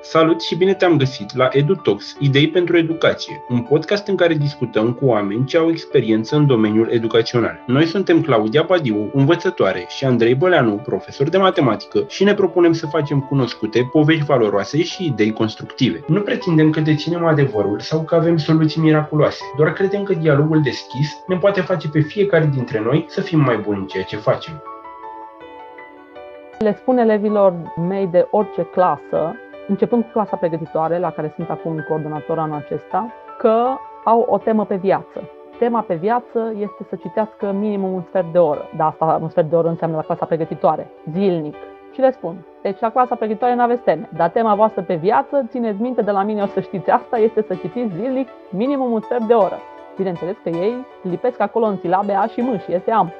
Salut și bine te-am găsit la EduTalks, Idei pentru Educație, un podcast în care discutăm cu oameni ce au experiență în domeniul educațional. Noi suntem Claudia Badiu, învățătoare, și Andrei Băleanu, profesor de matematică, și ne propunem să facem cunoscute povești valoroase și idei constructive. Nu pretindem că deținem adevărul sau că avem soluții miraculoase, doar credem că dialogul deschis ne poate face pe fiecare dintre noi să fim mai buni în ceea ce facem. Le spun elevilor mei de orice clasă începând cu clasa pregătitoare, la care sunt acum coordonator anul acesta, că au o temă pe viață. Tema pe viață este să citească minimum un sfert de oră. Da, asta un sfert de oră înseamnă la clasa pregătitoare, zilnic. Și le spun, deci la clasa pregătitoare nu aveți teme, dar tema voastră pe viață, țineți minte de la mine o să știți asta, este să citiți zilnic minimum un sfert de oră. Bineînțeles că ei lipesc acolo în silabe A și M și este am.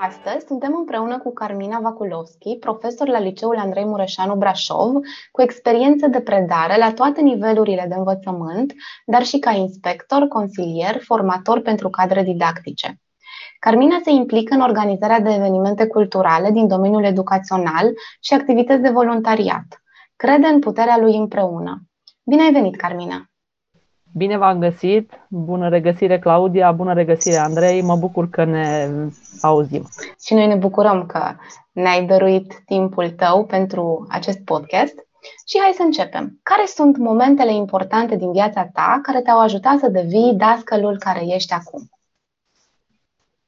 Astăzi suntem împreună cu Carmina Vakulovski, profesor la Liceul Andrei Mureșanu Brașov, cu experiență de predare la toate nivelurile de învățământ, dar și ca inspector, consilier, formator pentru cadre didactice. Carmina se implică în organizarea de evenimente culturale din domeniul educațional și activități de voluntariat. Crede în puterea lui împreună. Bine ai venit, Carmina! Bine v-am găsit! Bună regăsire, Claudia! Bună regăsire, Andrei! Mă bucur că ne auzim. Și noi ne bucurăm că ne-ai dăruit timpul tău pentru acest podcast. Și hai să începem. Care sunt momentele importante din viața ta care te-au ajutat să devii dascălul care ești acum?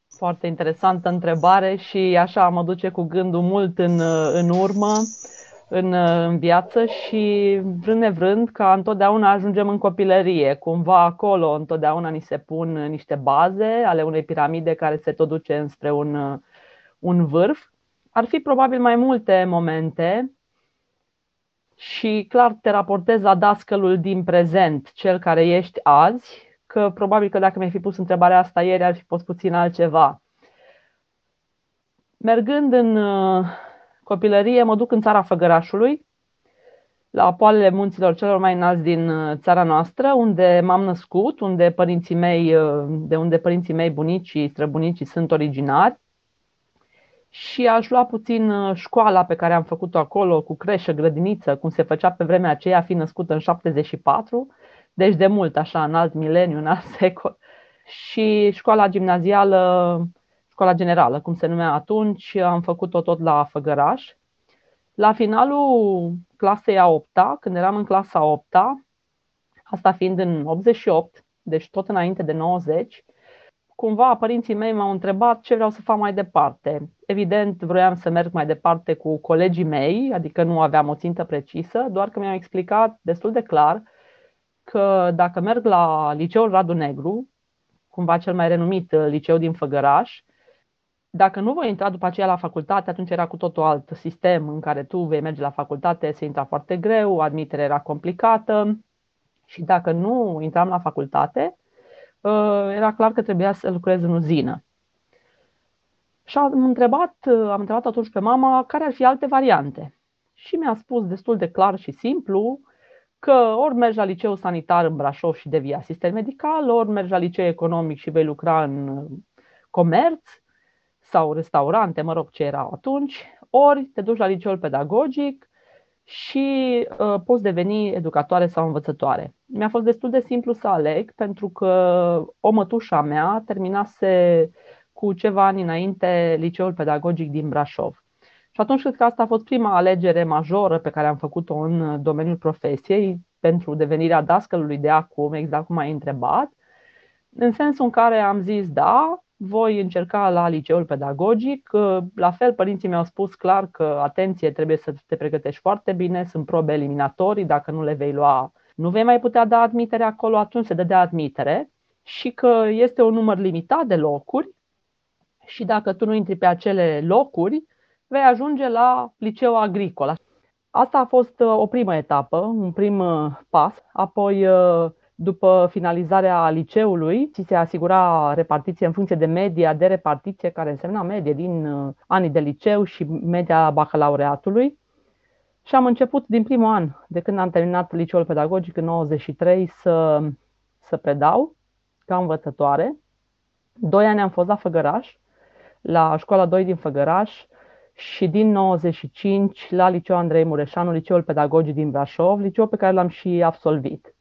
Foarte interesantă întrebare și așa mă duce cu gândul mult în, în urmă în, în viață și vrând nevrând ca întotdeauna ajungem în copilărie. Cumva acolo întotdeauna ni se pun niște baze ale unei piramide care se tot duce înspre un, un vârf. Ar fi probabil mai multe momente și clar te raportezi la dascălul din prezent, cel care ești azi, că probabil că dacă mi-ai fi pus întrebarea asta ieri ar fi fost puțin altceva. Mergând în, copilărie mă duc în țara Făgărașului, la poalele munților celor mai înalți din uh, țara noastră, unde m-am născut, unde părinții mei, uh, de unde părinții mei, bunicii, străbunicii sunt originari. Și aș lua puțin uh, școala pe care am făcut-o acolo, cu creșă, grădiniță, cum se făcea pe vremea aceea, fi născută în 74, deci de mult, așa, în alt mileniu, în alt secol. Și școala gimnazială școala generală, cum se numea atunci, am făcut-o tot la Făgăraș. La finalul clasei a 8 când eram în clasa a 8 asta fiind în 88, deci tot înainte de 90, cumva părinții mei m-au întrebat ce vreau să fac mai departe. Evident, vroiam să merg mai departe cu colegii mei, adică nu aveam o țintă precisă, doar că mi-au explicat destul de clar că dacă merg la liceul Radu Negru, cumva cel mai renumit liceu din Făgăraș, dacă nu voi intra după aceea la facultate, atunci era cu totul alt sistem în care tu vei merge la facultate, se intra foarte greu, admiterea era complicată și dacă nu intram la facultate, uh, era clar că trebuia să lucrez în uzină. Și am întrebat, am întrebat atunci pe mama care ar fi alte variante. Și mi-a spus destul de clar și simplu că ori mergi la liceu sanitar în Brașov și devii asistent medical, ori mergi la liceu economic și vei lucra în comerț, sau restaurante, mă rog ce erau atunci, ori te duci la liceul pedagogic și uh, poți deveni educatoare sau învățătoare. Mi-a fost destul de simplu să aleg pentru că o mătușa mea terminase cu ceva ani înainte liceul pedagogic din Brașov. Și atunci cred că asta a fost prima alegere majoră pe care am făcut-o în domeniul profesiei pentru devenirea dascălului de acum, exact cum ai întrebat, în sensul în care am zis da, voi încerca la liceul pedagogic. La fel, părinții mi-au spus clar că, atenție, trebuie să te pregătești foarte bine, sunt probe eliminatorii, dacă nu le vei lua, nu vei mai putea da admitere acolo, atunci se dădea admitere și că este un număr limitat de locuri și dacă tu nu intri pe acele locuri, vei ajunge la liceu agricol. Asta a fost o primă etapă, un prim pas, apoi după finalizarea liceului, ți se asigura repartiție în funcție de media de repartiție, care însemna medie din uh, anii de liceu și media bacalaureatului. Și am început din primul an, de când am terminat liceul pedagogic în 93, să, să predau ca învățătoare. Doi ani am fost la Făgăraș, la școala 2 din Făgăraș și din 95 la Liceu Andrei Mureșanu, Liceul Pedagogic din Brașov, liceu pe care l-am și absolvit.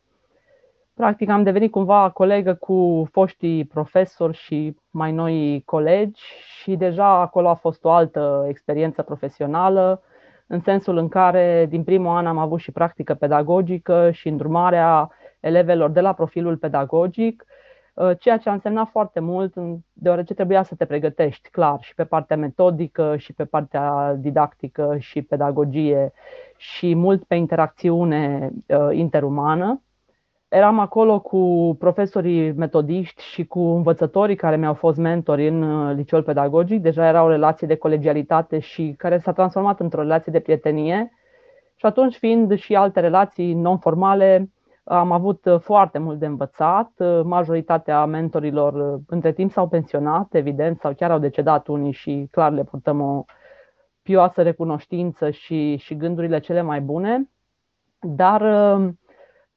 Practic am devenit cumva colegă cu foștii profesori și mai noi colegi și deja acolo a fost o altă experiență profesională, în sensul în care din primul an am avut și practică pedagogică și îndrumarea elevelor de la profilul pedagogic, uh, ceea ce a însemnat foarte mult, deoarece trebuia să te pregătești clar și pe partea metodică, și pe partea didactică, și pedagogie, și mult pe interacțiune uh, interumană. Eram acolo cu profesorii metodiști și cu învățătorii care mi-au fost mentori în uh, liceul pedagogic. Deja era o relație de colegialitate și care s-a transformat într-o relație de prietenie. Și atunci, fiind și alte relații non-formale, am avut uh, foarte mult de învățat. Uh, majoritatea mentorilor între timp s-au pensionat, evident, sau chiar au decedat unii și clar le purtăm o pioasă recunoștință și, și gândurile cele mai bune. Dar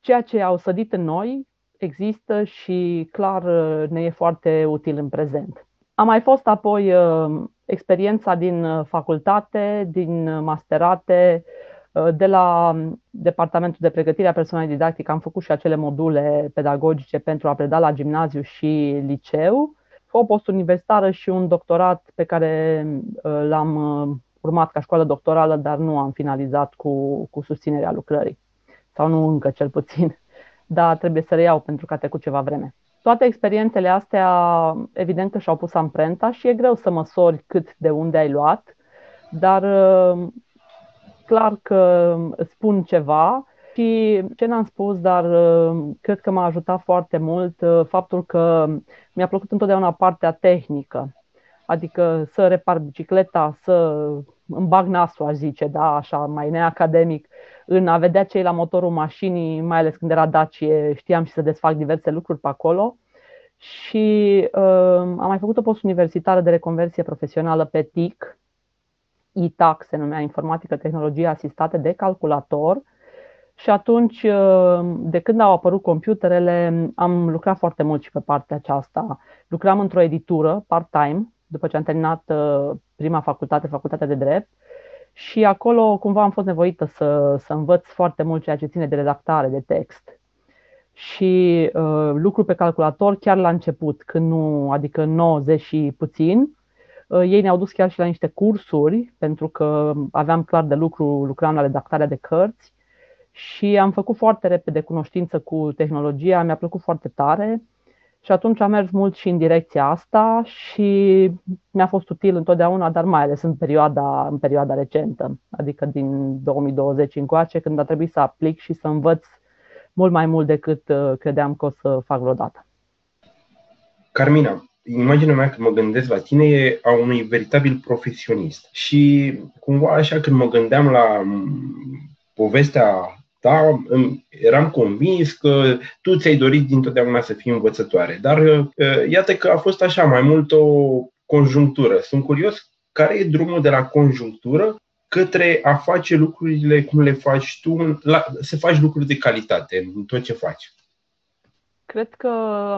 ceea ce au sădit în noi există și clar ne e foarte util în prezent. A mai fost apoi uh, experiența din uh, facultate, din masterate, uh, de la Departamentul de Pregătire a Personalului Didactic am făcut și acele module pedagogice pentru a preda la gimnaziu și liceu, o postuniversitară și un doctorat pe care l-am urmat ca școală doctorală, dar nu am finalizat cu, cu susținerea lucrării sau nu încă cel puțin, dar trebuie să reiau pentru că a trecut ceva vreme. Toate experiențele astea, evident că și-au pus amprenta și e greu să măsori cât de unde ai luat, dar uh, clar că spun ceva și ce n-am spus, dar uh, cred că m-a ajutat foarte mult uh, faptul că mi-a plăcut întotdeauna partea tehnică, adică să repar bicicleta, să îmi bag nasul, aș zice, da, așa, mai neacademic, în a vedea cei la motorul mașinii, mai ales când era Dacie, știam și să desfac diverse lucruri pe acolo. Și uh, am mai făcut o post-universitară de reconversie profesională pe TIC, ITAC se numea Informatică Tehnologie Asistate de Calculator. Și atunci, uh, de când au apărut computerele, am lucrat foarte mult și pe partea aceasta. Lucram într-o editură part-time, după ce am terminat uh, prima facultate, facultatea de drept, și acolo cumva am fost nevoită să, să învăț foarte mult ceea ce ține de redactare, de text. Și uh, lucru pe calculator chiar la început, când nu, adică 90 și puțin, uh, ei ne-au dus chiar și la niște cursuri, pentru că aveam clar de lucru, lucram la redactarea de cărți. Și am făcut foarte repede cunoștință cu tehnologia, mi-a plăcut foarte tare și atunci am mers mult și în direcția asta și mi-a fost util întotdeauna, dar mai ales în perioada, în perioada recentă, adică din 2020 încoace, când a trebuit să aplic și să învăț mult mai mult decât uh, credeam că o să fac vreodată. Carmina, imaginea mea când mă gândesc la tine e a unui veritabil profesionist. Și cumva așa când mă gândeam la povestea da? Eram convins că tu ți-ai dorit dintotdeauna să fii învățătoare, dar uh, iată că a fost așa, mai mult o conjunctură. Sunt curios care e drumul de la conjunctură către a face lucrurile cum le faci tu, la, să faci lucruri de calitate în tot ce faci. Cred că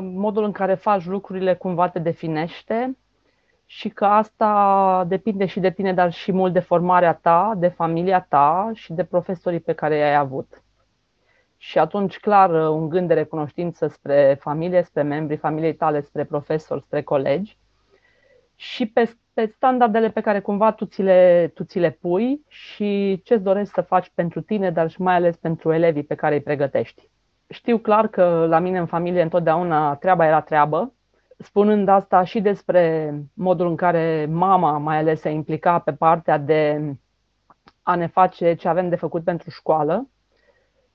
modul în care faci lucrurile cumva te definește și că asta depinde și de tine, dar și mult de formarea ta, de familia ta și de profesorii pe care i-ai avut. Și atunci, clar, un gând de recunoștință spre familie, spre membrii familiei tale, spre profesori, spre colegi și pe, pe standardele pe care cumva tu ți, le, tu ți le pui și ce-ți dorești să faci pentru tine, dar și mai ales pentru elevii pe care îi pregătești. Știu clar că la mine în familie întotdeauna treaba era treabă, spunând asta și despre modul în care mama mai ales se implica pe partea de a ne face ce avem de făcut pentru școală.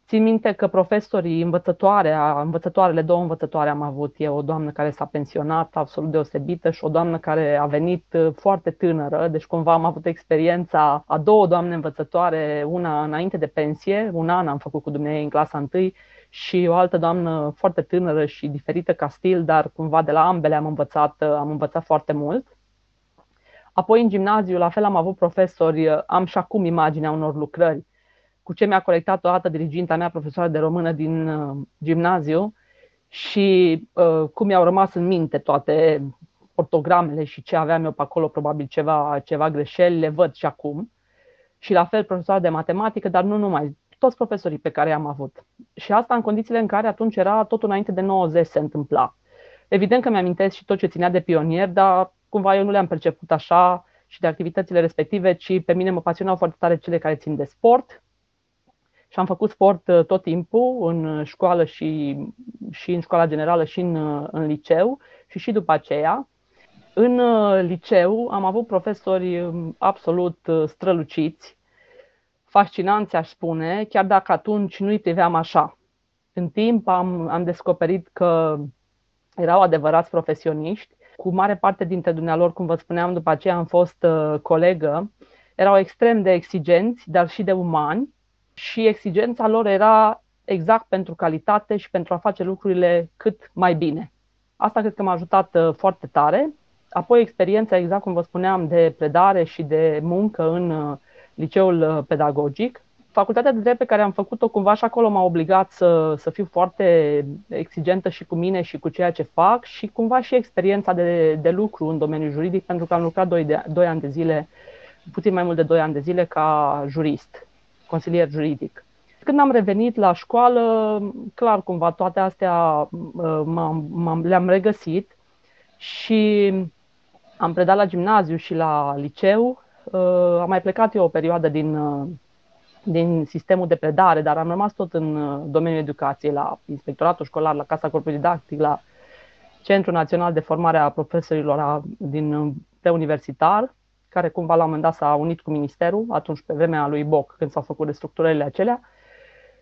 Țin minte că profesorii, învățătoarea, învățătoarele, două învățătoare am avut. E o doamnă care s-a pensionat, absolut deosebită, și o doamnă care a venit foarte tânără, deci cumva am avut experiența a două doamne învățătoare, una înainte de pensie, un an am făcut cu dumneavoastră în clasa întâi și o altă doamnă foarte tânără și diferită ca stil, dar cumva de la ambele am învățat, am învățat foarte mult. Apoi în gimnaziu, la fel am avut profesori, am și acum imaginea unor lucrări, cu ce mi-a colectat o dată diriginta mea, profesoară de română din uh, gimnaziu și uh, cum mi-au rămas în minte toate ortogramele și ce aveam eu pe acolo, probabil ceva, ceva greșeli, le văd și acum. Și la fel profesoara de matematică, dar nu numai, toți profesorii pe care i-am avut. Și asta în condițiile în care atunci era tot înainte de 90 se întâmpla. Evident că mi-amintesc și tot ce ținea de pionier, dar cumva eu nu le-am perceput așa și de activitățile respective, ci pe mine mă pasionau foarte tare cele care țin de sport. Și am făcut sport uh, tot timpul, în școală și, și în școala generală și în, uh, în liceu și și după aceea. În uh, liceu am avut profesori um, absolut străluciți, fascinanți, aș spune, chiar dacă atunci nu-i priveam așa. În timp am, am descoperit că erau adevărați profesioniști. Cu mare parte dintre dumnealor, cum vă spuneam, după aceea am fost uh, colegă, erau extrem de exigenți, dar și de umani și exigența lor era exact pentru calitate și pentru a face lucrurile cât mai bine. Asta cred că m-a ajutat uh, foarte tare. Apoi experiența, exact cum vă spuneam, de predare și de muncă în uh, liceul uh, pedagogic. Facultatea de drept pe care am făcut-o cumva și acolo m-a obligat să, să fiu foarte exigentă și cu mine și cu ceea ce fac și cumva și experiența de, de lucru în domeniul juridic, pentru că am lucrat 2, de, 2 ani de zile, puțin mai mult de 2 ani de zile ca jurist, consilier juridic. Când am revenit la școală, clar, cumva toate astea uh, m-am, m-am, le-am regăsit și am predat la gimnaziu și la liceu Uh, am mai plecat eu o perioadă din, uh, din sistemul de predare, dar am rămas tot în uh, domeniul educației, la inspectoratul școlar, la Casa Corpului Didactic, la Centrul Național de Formare a Profesorilor din preuniversitar, care cumva la un moment dat s-a unit cu ministerul, atunci pe vremea lui Boc, când s-au făcut restructurările acelea.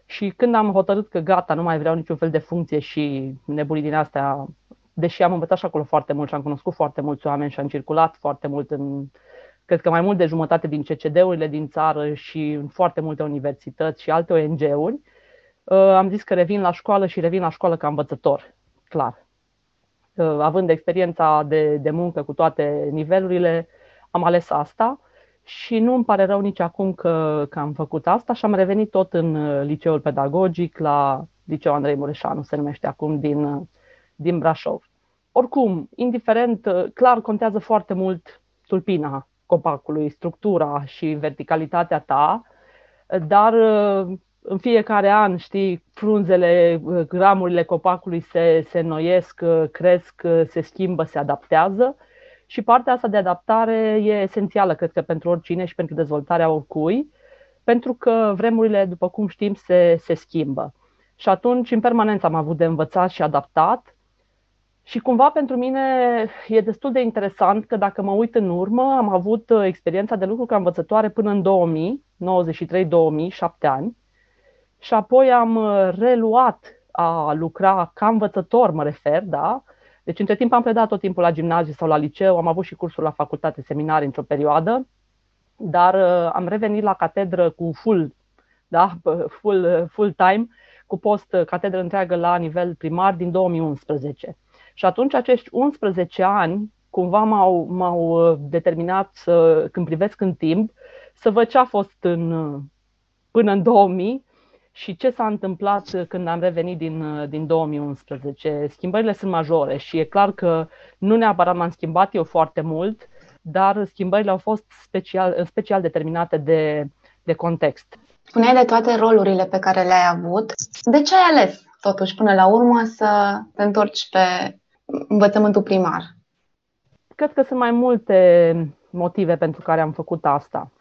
Și când am hotărât că gata, nu mai vreau niciun fel de funcție și nebunii din astea, deși am învățat și acolo foarte mult și am cunoscut foarte mulți oameni și am circulat foarte mult în cred că mai mult de jumătate din CCD-urile din țară și în foarte multe universități și alte ONG-uri, uh, am zis că revin la școală și revin la școală ca învățător, clar. Uh, având experiența de, de muncă cu toate nivelurile, am ales asta și nu îmi pare rău nici acum că, că am făcut asta și am revenit tot în uh, liceul pedagogic, la liceul Andrei Mureșanu, se numește acum, din, din Brașov. Oricum, indiferent, clar contează foarte mult tulpina copacului, structura și verticalitatea ta, dar uh, în fiecare an, știi, frunzele, uh, gramurile copacului se, se noiesc, uh, cresc, se schimbă, se adaptează și partea asta de adaptare e esențială, cred că, pentru oricine și pentru dezvoltarea oricui, pentru că vremurile, după cum știm, se, se schimbă. Și atunci, în permanență, am avut de învățat și adaptat și cumva pentru mine e destul de interesant că dacă mă uit în urmă, am avut uh, experiența de lucru ca învățătoare până în 2000, 93-2000, șapte ani. Și apoi am uh, reluat a lucra ca învățător, mă refer, da? Deci între timp am predat tot timpul la gimnaziu sau la liceu, am avut și cursuri la facultate, seminarii într-o perioadă, dar uh, am revenit la catedră cu full, da? full, full time, cu post catedră întreagă la nivel primar din 2011. Și atunci acești 11 ani cumva m-au, m-au uh, determinat să, când privesc în timp, să văd ce a fost în, uh, până în 2000 și ce s-a întâmplat când am revenit din, uh, din 2011. Schimbările sunt majore și e clar că nu neapărat m-am schimbat eu foarte mult, dar schimbările au fost special, special determinate de, de context. Spuneai de toate rolurile pe care le-ai avut. De ce ai ales, totuși, până la urmă, să te întorci pe învățământul primar? Cred că sunt mai multe motive pentru care am făcut asta.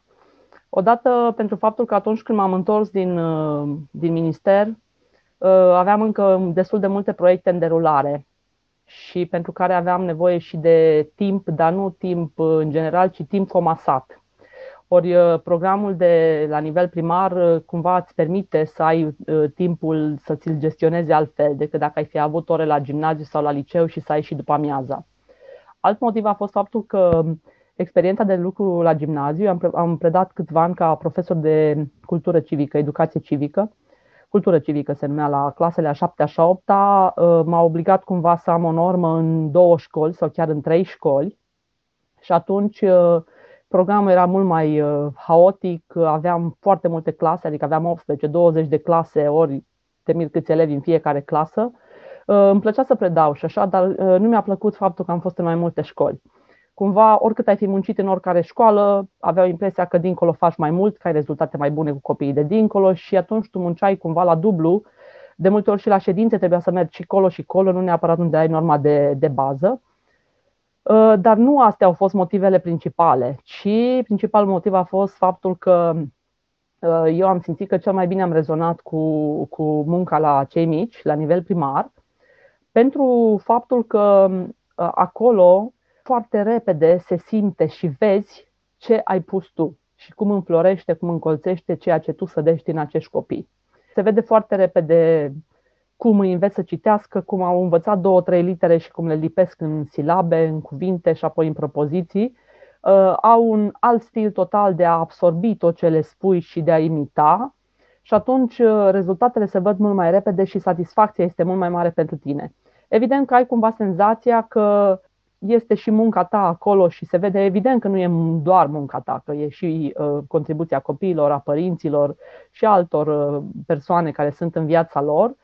Odată pentru faptul că atunci când m-am întors din, uh, din minister, uh, aveam încă destul de multe proiecte în derulare și pentru care aveam nevoie și de timp, dar nu timp în general, ci timp comasat. Ori uh, programul de la nivel primar uh, cumva îți permite să ai uh, timpul să ți-l gestionezi altfel decât dacă ai fi avut ore la gimnaziu sau la liceu și să ai și după amiaza. Alt motiv a fost faptul că experiența de lucru la gimnaziu, am, am predat câțiva ani ca profesor de cultură civică, educație civică, cultură civică se numea la clasele a 7 a 8 m-a obligat cumva să am o normă în două școli sau chiar în trei școli și atunci Programul era mult mai uh, haotic, aveam foarte multe clase, adică aveam 18-20 de clase, ori te mir câți elevi în fiecare clasă, Îmi plăcea să predau și așa, dar nu mi-a plăcut faptul că am fost în mai multe școli. Cumva, oricât ai fi muncit în oricare școală, aveau impresia că dincolo faci mai mult, că ai rezultate mai bune cu copiii de dincolo și atunci tu munceai cumva la dublu. De multe ori și la ședințe trebuia să mergi și colo și colo, nu neapărat unde ai norma de, de bază. Uh, dar nu astea au fost motivele principale, ci principalul motiv a fost faptul că uh, eu am simțit că cel mai bine am rezonat cu, cu munca la cei mici, la nivel primar, pentru faptul că uh, acolo foarte repede se simte și vezi ce ai pus tu și cum înflorește, cum încolțește ceea ce tu sădești în acești copii. Se vede foarte repede cum îi înveți să citească, cum au învățat două, trei litere și cum le lipesc în silabe, în cuvinte și apoi în propoziții. Uh, au un alt stil total de a absorbi tot ce le spui și de a imita și atunci uh, rezultatele se văd mult mai repede și satisfacția este mult mai mare pentru tine. Evident că ai cumva senzația că este și munca ta acolo și se vede evident că nu e doar munca ta, că e și uh, contribuția copiilor, a părinților și altor uh, persoane care sunt în viața lor,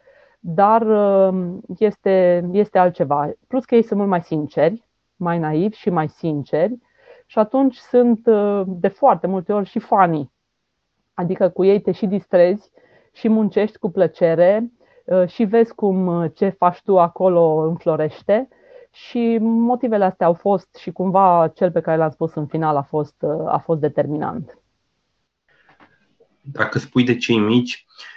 dar uh, este, este altceva. Plus că ei sunt mult mai sinceri, mai naivi și mai sinceri și atunci sunt uh, de foarte multe ori și fanii. Adică cu ei te și distrezi și muncești cu plăcere uh, și vezi cum uh, ce faci tu acolo înflorește și motivele astea au fost și cumva cel pe care l-am spus în final a fost, a fost determinant. Dacă spui de cei mici, uh,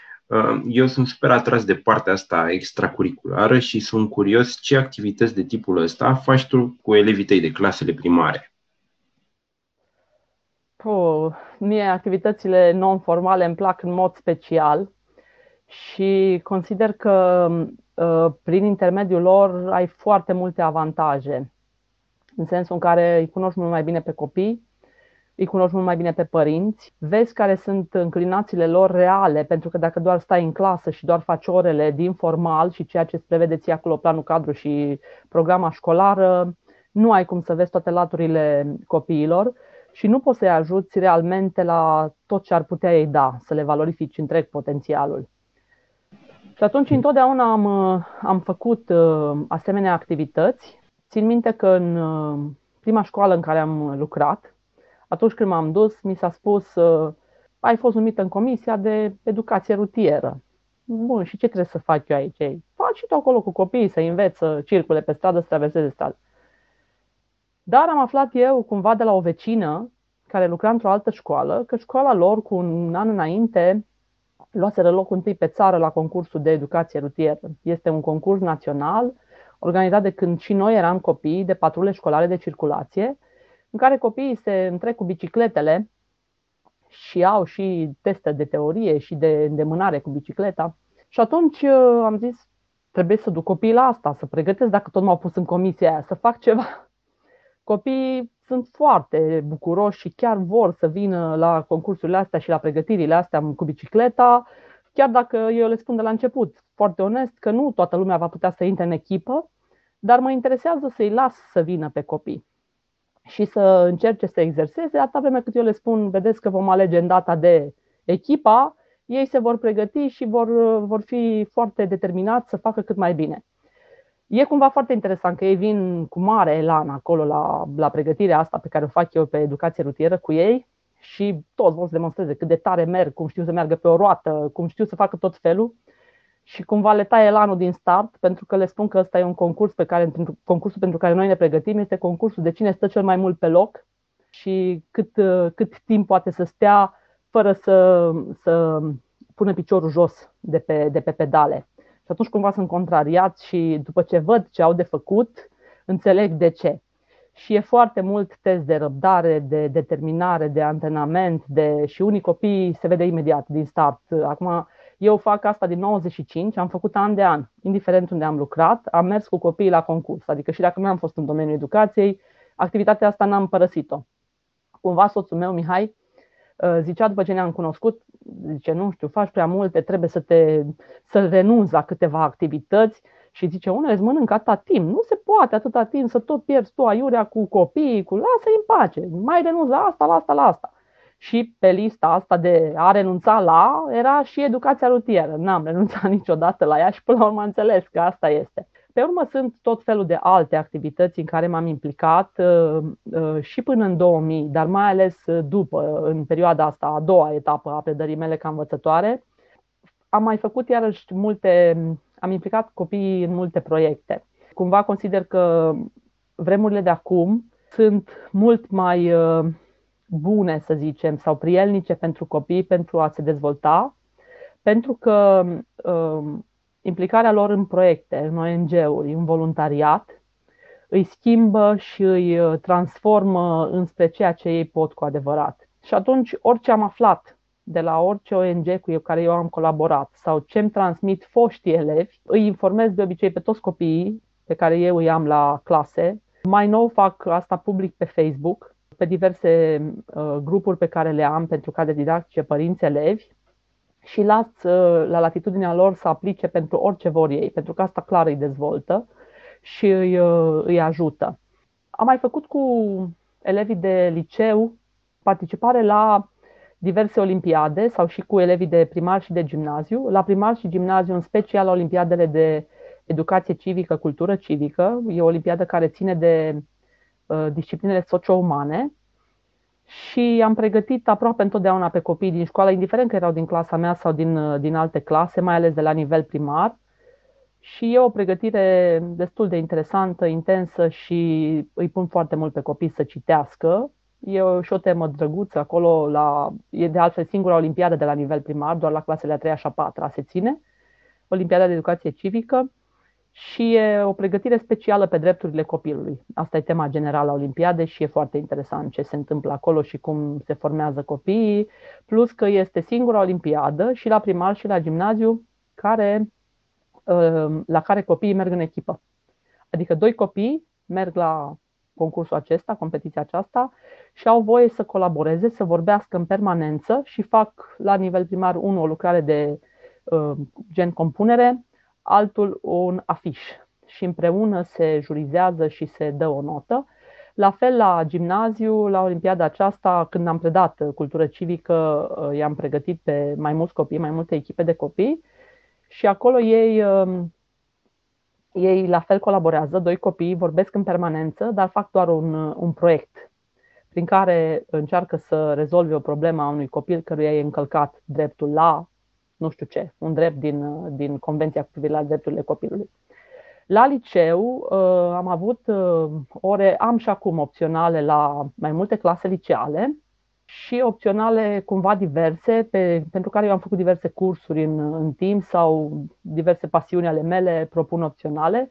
eu sunt super atras de partea asta extracurriculară și sunt curios ce activități de tipul ăsta faci tu cu elevii tăi de clasele primare. Oh, mie activitățile non-formale îmi plac în mod special și consider că Uh, prin intermediul lor ai foarte multe avantaje. În sensul în care îi cunoști mult mai bine pe copii, îi cunoști mult mai bine pe părinți, vezi care sunt înclinațiile lor reale, pentru că dacă doar stai în clasă și doar faci orele din formal și ceea ce îți prevede ție acolo planul cadru și programa școlară, nu ai cum să vezi toate laturile copiilor și nu poți să-i ajuți realmente la tot ce ar putea ei da, să le valorifici întreg potențialul. Și atunci întotdeauna am, uh, am făcut uh, asemenea activități. Țin minte că în uh, prima școală în care am lucrat, atunci când m-am dus, mi s-a spus ai fost numită în comisia de educație rutieră. Bun, și ce trebuie să fac eu aici? Faci și tu acolo cu copiii să înveți să circule pe stradă, să traverseze stradă. Dar am aflat eu cumva de la o vecină care lucra într-o altă școală, că școala lor cu un an înainte luaseră locul întâi pe țară la concursul de educație rutieră. Este un concurs național organizat de când și noi eram copii de patrule școlare de circulație, în care copiii se întrec cu bicicletele și au și teste de teorie și de îndemânare cu bicicleta. Și atunci uh, am zis, trebuie să duc copiii la asta, să pregătesc dacă tot m-au pus în comisia aia, să fac ceva. Copiii sunt foarte bucuroși și chiar vor să vină la concursurile astea și la pregătirile astea cu bicicleta, chiar dacă eu le spun de la început, foarte onest, că nu toată lumea va putea să intre în echipă, dar mă interesează să-i las să vină pe copii și să încerce să exerseze, atâta vreme cât eu le spun, vedeți că vom alege în data de echipa, ei se vor pregăti și vor, vor fi foarte determinați să facă cât mai bine. E cumva foarte interesant că ei vin cu mare elan acolo la, la pregătirea asta pe care o fac eu pe educație rutieră cu ei și toți vor să demonstreze cât de tare merg, cum știu să meargă pe o roată, cum știu să facă tot felul și cumva le taie elanul din start pentru că le spun că ăsta e un concurs pe care, concursul pentru care noi ne pregătim este concursul de cine stă cel mai mult pe loc și cât, cât timp poate să stea fără să, să pună piciorul jos de pe, de pe pedale. Și atunci cumva sunt contrariat și după ce văd ce au de făcut, înțeleg de ce. Și e foarte mult test de răbdare, de determinare, de antrenament, de... și unii copii se vede imediat din start. Acum, eu fac asta din 95, am făcut an de an, indiferent unde am lucrat, am mers cu copiii la concurs. Adică și dacă nu am fost în domeniul educației, activitatea asta n-am părăsit-o. Cumva soțul meu, Mihai, Uh, zicea după ce ne-am cunoscut, zice, nu știu, faci prea multe, trebuie să te să renunți la câteva activități și zice, unele îți mănâncă atâta timp, nu se poate atâta timp să tot pierzi tu aiurea cu copiii, cu lasă-i în pace, mai renunți la asta, la asta, la asta. Și pe lista asta de a renunța la era și educația rutieră. N-am renunțat niciodată la ea și până la urmă am înțeles că asta este. Pe urmă sunt tot felul de alte activități în care m-am implicat uh, uh, și până în 2000, dar mai ales după, în perioada asta, a doua etapă a predării mele ca învățătoare. Am mai făcut iarăși multe, am implicat copiii în multe proiecte. Cumva consider că vremurile de acum sunt mult mai uh, bune, să zicem, sau prielnice pentru copii pentru a se dezvolta, pentru că um, implicarea lor în proiecte, în ONG-uri, în voluntariat, îi schimbă și îi uh, transformă înspre ceea ce ei pot cu adevărat. Și atunci, orice am aflat de la orice ONG cu care eu am colaborat sau ce îmi transmit foștii elevi, îi informez de obicei pe toți copiii pe care eu îi am la clase. Mai nou fac asta public pe Facebook, pe diverse uh, grupuri pe care le am pentru cadre didactice, părinți, elevi și las uh, la latitudinea lor să aplice pentru orice vor ei, pentru că asta clar îi dezvoltă și îi, uh, îi ajută. Am mai făcut cu elevii de liceu participare la diverse olimpiade sau și cu elevii de primar și de gimnaziu. La primar și gimnaziu, în special olimpiadele de educație civică, cultură civică. E o olimpiadă care ține de uh, disciplinele socio-umane și am pregătit aproape întotdeauna pe copii din școală, indiferent că erau din clasa mea sau din, uh, din alte clase, mai ales de la nivel primar. Și e o pregătire destul de interesantă, intensă și îi pun foarte mult pe copii să citească. E și o temă drăguță acolo, la, e de altfel singura olimpiadă de la nivel primar, doar la clasele a 3 și a 4 se ține, Olimpiada de Educație Civică și e o pregătire specială pe drepturile copilului. Asta e tema generală a Olimpiadei și e foarte interesant ce se întâmplă acolo și cum se formează copiii, plus că este singura Olimpiadă și la primar și la gimnaziu care, uh, la care copiii merg în echipă. Adică doi copii merg la concursul acesta, competiția aceasta și au voie să colaboreze, să vorbească în permanență și fac la nivel primar unul o lucrare de uh, gen compunere, altul un afiș și împreună se jurizează și se dă o notă. La fel la gimnaziu, la Olimpiada aceasta, când am predat cultură civică, uh, i-am pregătit pe mai mulți copii, mai multe echipe de copii și acolo ei, um, ei la fel colaborează, doi copii vorbesc în permanență, dar fac doar un, un proiect prin care încearcă să rezolve o problemă a unui copil căruia e încălcat dreptul la nu știu ce, un drept din, din Convenția cu privire la drepturile copilului. La liceu uh, am avut uh, ore, am și acum opționale la mai multe clase liceale și opționale cumva diverse, pe, pentru care eu am făcut diverse cursuri în, în timp sau diverse pasiuni ale mele propun opționale.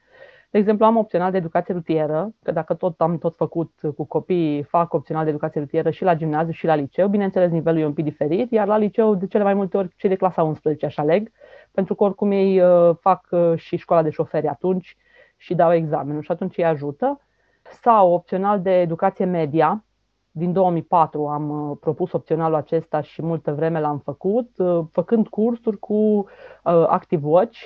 De exemplu, am opțional de educație rutieră, că dacă tot am tot făcut cu copii, fac opțional de educație rutieră și la gimnaziu și la liceu. Bineînțeles, nivelul e un pic diferit, iar la liceu, de cele mai multe ori, cei de clasa 11 aș aleg, pentru că oricum ei uh, fac uh, și școala de șoferi atunci și dau examenul și atunci îi ajută. Sau opțional de educație media, din 2004 am uh, propus opționalul acesta și multă vreme l-am făcut, făcând cursuri cu Active Watch,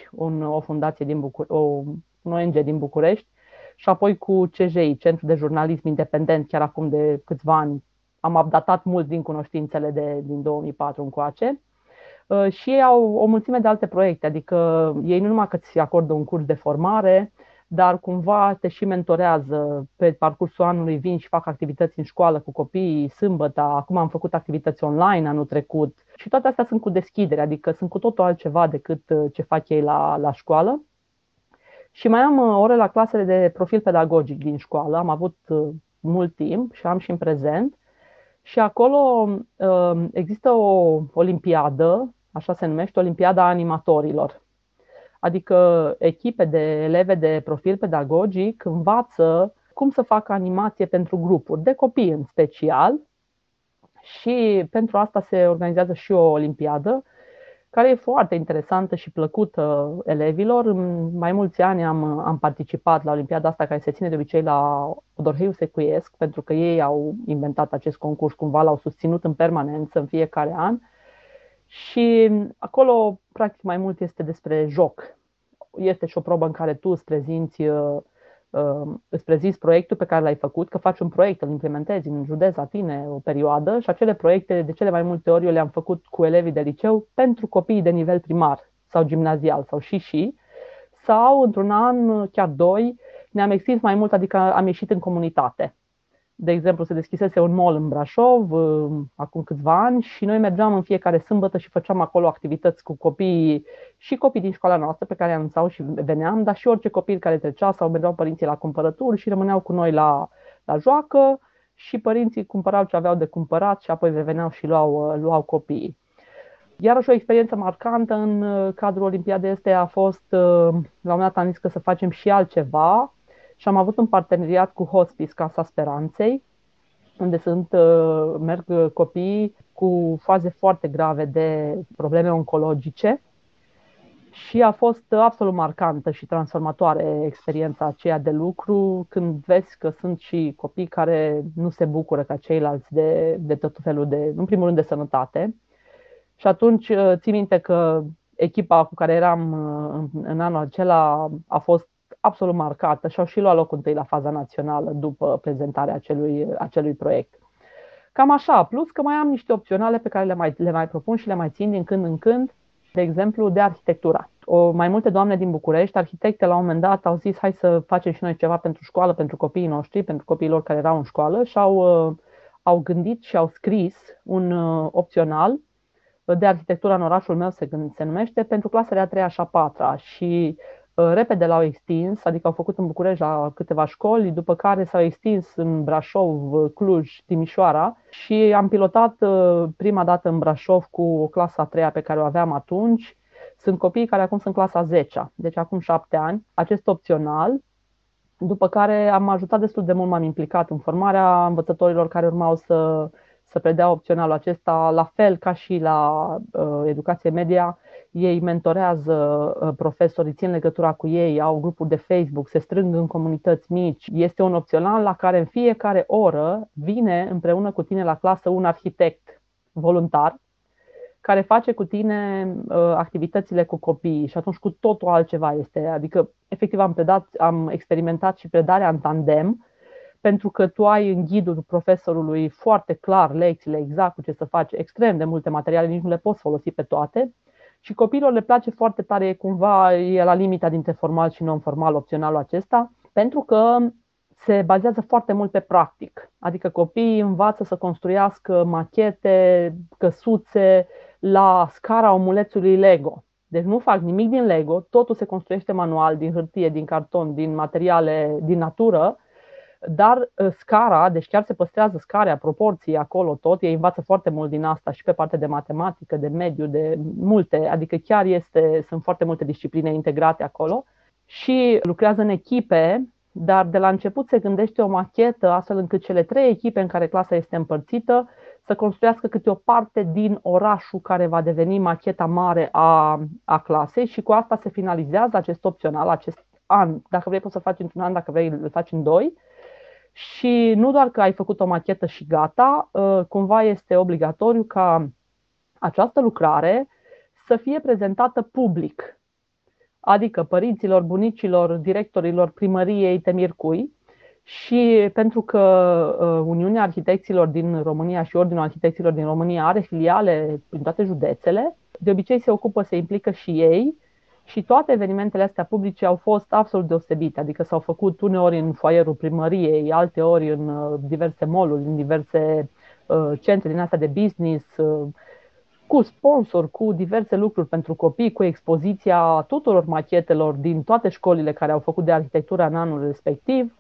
o fundație din București, o un ONG din București, și apoi cu CJI, Centrul de Jurnalism Independent, chiar acum de câțiva ani. Am updatat mult din cunoștințele de, din 2004 încoace. Uh, și ei au o mulțime de alte proiecte, adică ei nu numai că ți acordă un curs de formare, dar cumva te și mentorează pe parcursul anului, vin și fac activități în școală cu copiii, sâmbătă, acum am făcut activități online anul trecut și toate astea sunt cu deschidere, adică sunt cu totul altceva decât uh, ce fac ei la, la școală. Și mai am uh, ore la clasele de profil pedagogic din școală, am avut uh, mult timp și am și în prezent. Și acolo uh, există o olimpiadă, așa se numește, Olimpiada Animatorilor. Adică echipe de eleve de profil pedagogic învață cum să facă animație pentru grupuri, de copii în special. Și pentru asta se organizează și o olimpiadă care e foarte interesantă și plăcută elevilor. În mai mulți ani am, am participat la Olimpiada asta care se ține de obicei la Odorheiu Secuiesc, pentru că ei au inventat acest concurs, cumva l-au susținut în permanență în fiecare an. Și acolo, practic, mai mult este despre joc. Este și o probă în care tu îți prezinți uh, uh, îți prezinți proiectul pe care l-ai făcut, că faci un proiect, îl implementezi în județ la tine o perioadă și acele proiecte, de cele mai multe ori, eu le-am făcut cu elevii de liceu pentru copiii de nivel primar sau gimnazial sau și și, sau într-un an, chiar doi, ne-am extins mai mult, adică am ieșit în comunitate. De exemplu, se deschisese un mall în Brașov uh, acum câțiva ani și noi mergeam în fiecare sâmbătă și făceam acolo activități cu copiii și copii din școala noastră pe care anunțau și veneam, dar și orice copil care trecea sau mergeau părinții la cumpărături și rămâneau cu noi la, la joacă și părinții cumpărau ce aveau de cumpărat și apoi veneau și luau, uh, luau copiii. Iarăși o experiență marcantă în uh, cadrul Olimpiadei este a fost, la un moment dat am zis că să facem și altceva, și am avut un parteneriat cu Hospice Casa Speranței, unde sunt, uh, merg uh, copii cu faze foarte grave de probleme oncologice și a fost absolut marcantă și transformatoare experiența aceea de lucru când vezi că sunt și copii care nu se bucură ca ceilalți de, de tot felul de, în primul rând, de sănătate. Și atunci uh, țin minte că echipa cu care eram în, în anul acela a fost absolut marcată și au și luat locul întâi la faza națională după prezentarea acelui, acelui proiect. Cam așa, plus că mai am niște opționale pe care le mai, le mai propun și le mai țin din când în când, de exemplu, de arhitectura. O, mai multe doamne din București, arhitecte, la un moment dat au zis hai să facem și noi ceva pentru școală, pentru copiii noștri, pentru copiii lor care erau în școală și au, uh, au gândit și au scris un uh, opțional de arhitectură în orașul meu se, se numește pentru clasele a 3 și a 4 și Uh, repede l-au extins, adică au făcut în București la câteva școli, după care s-au extins în Brașov, Cluj, Timișoara și am pilotat uh, prima dată în Brașov cu clasa a treia pe care o aveam atunci. Sunt copii care acum sunt clasa 10, deci acum șapte ani, acest opțional, după care am ajutat destul de mult, m-am implicat în formarea învățătorilor care urmau să, să predea opționalul acesta, la fel ca și la uh, educație media, ei mentorează uh, profesorii, țin legătura cu ei, au grupuri de Facebook, se strâng în comunități mici. Este un opțional la care în fiecare oră vine împreună cu tine la clasă un arhitect voluntar care face cu tine uh, activitățile cu copiii și atunci cu totul altceva este. Adică, efectiv, am predat, am experimentat și predarea în tandem, pentru că tu ai în ghidul profesorului foarte clar lecțiile exact cu ce să faci, extrem de multe materiale, nici nu le poți folosi pe toate și copiilor le place foarte tare, cumva e la limita dintre formal și non-formal opționalul acesta, pentru că se bazează foarte mult pe practic. Adică copiii învață să construiască machete, căsuțe la scara omulețului Lego. Deci nu fac nimic din Lego, totul se construiește manual, din hârtie, din carton, din materiale din natură dar ă, scara, deci chiar se păstrează scarea, proporții acolo tot, ei învață foarte mult din asta și pe partea de matematică, de mediu, de multe, adică chiar este, sunt foarte multe discipline integrate acolo și lucrează în echipe, dar de la început se gândește o machetă astfel încât cele trei echipe în care clasa este împărțită să construiască câte o parte din orașul care va deveni macheta mare a, a clasei și cu asta se finalizează acest opțional, acest an. Dacă vrei poți să faci într-un an, dacă vrei îl faci în doi și nu doar că ai făcut o machetă și gata, ă, cumva este obligatoriu ca această lucrare să fie prezentată public, adică părinților, bunicilor, directorilor primăriei Temircui, și pentru că ă, Uniunea Arhitecților din România și Ordinul Arhitecților din România are filiale prin toate județele, de obicei se ocupă, se implică și ei și toate evenimentele astea publice au fost absolut deosebite, adică s-au făcut uneori în foaierul primăriei, alte ori în uh, diverse mall în diverse uh, centre din astea de business, uh, cu sponsor, cu diverse lucruri pentru copii, cu expoziția tuturor machetelor din toate școlile care au făcut de arhitectură în anul respectiv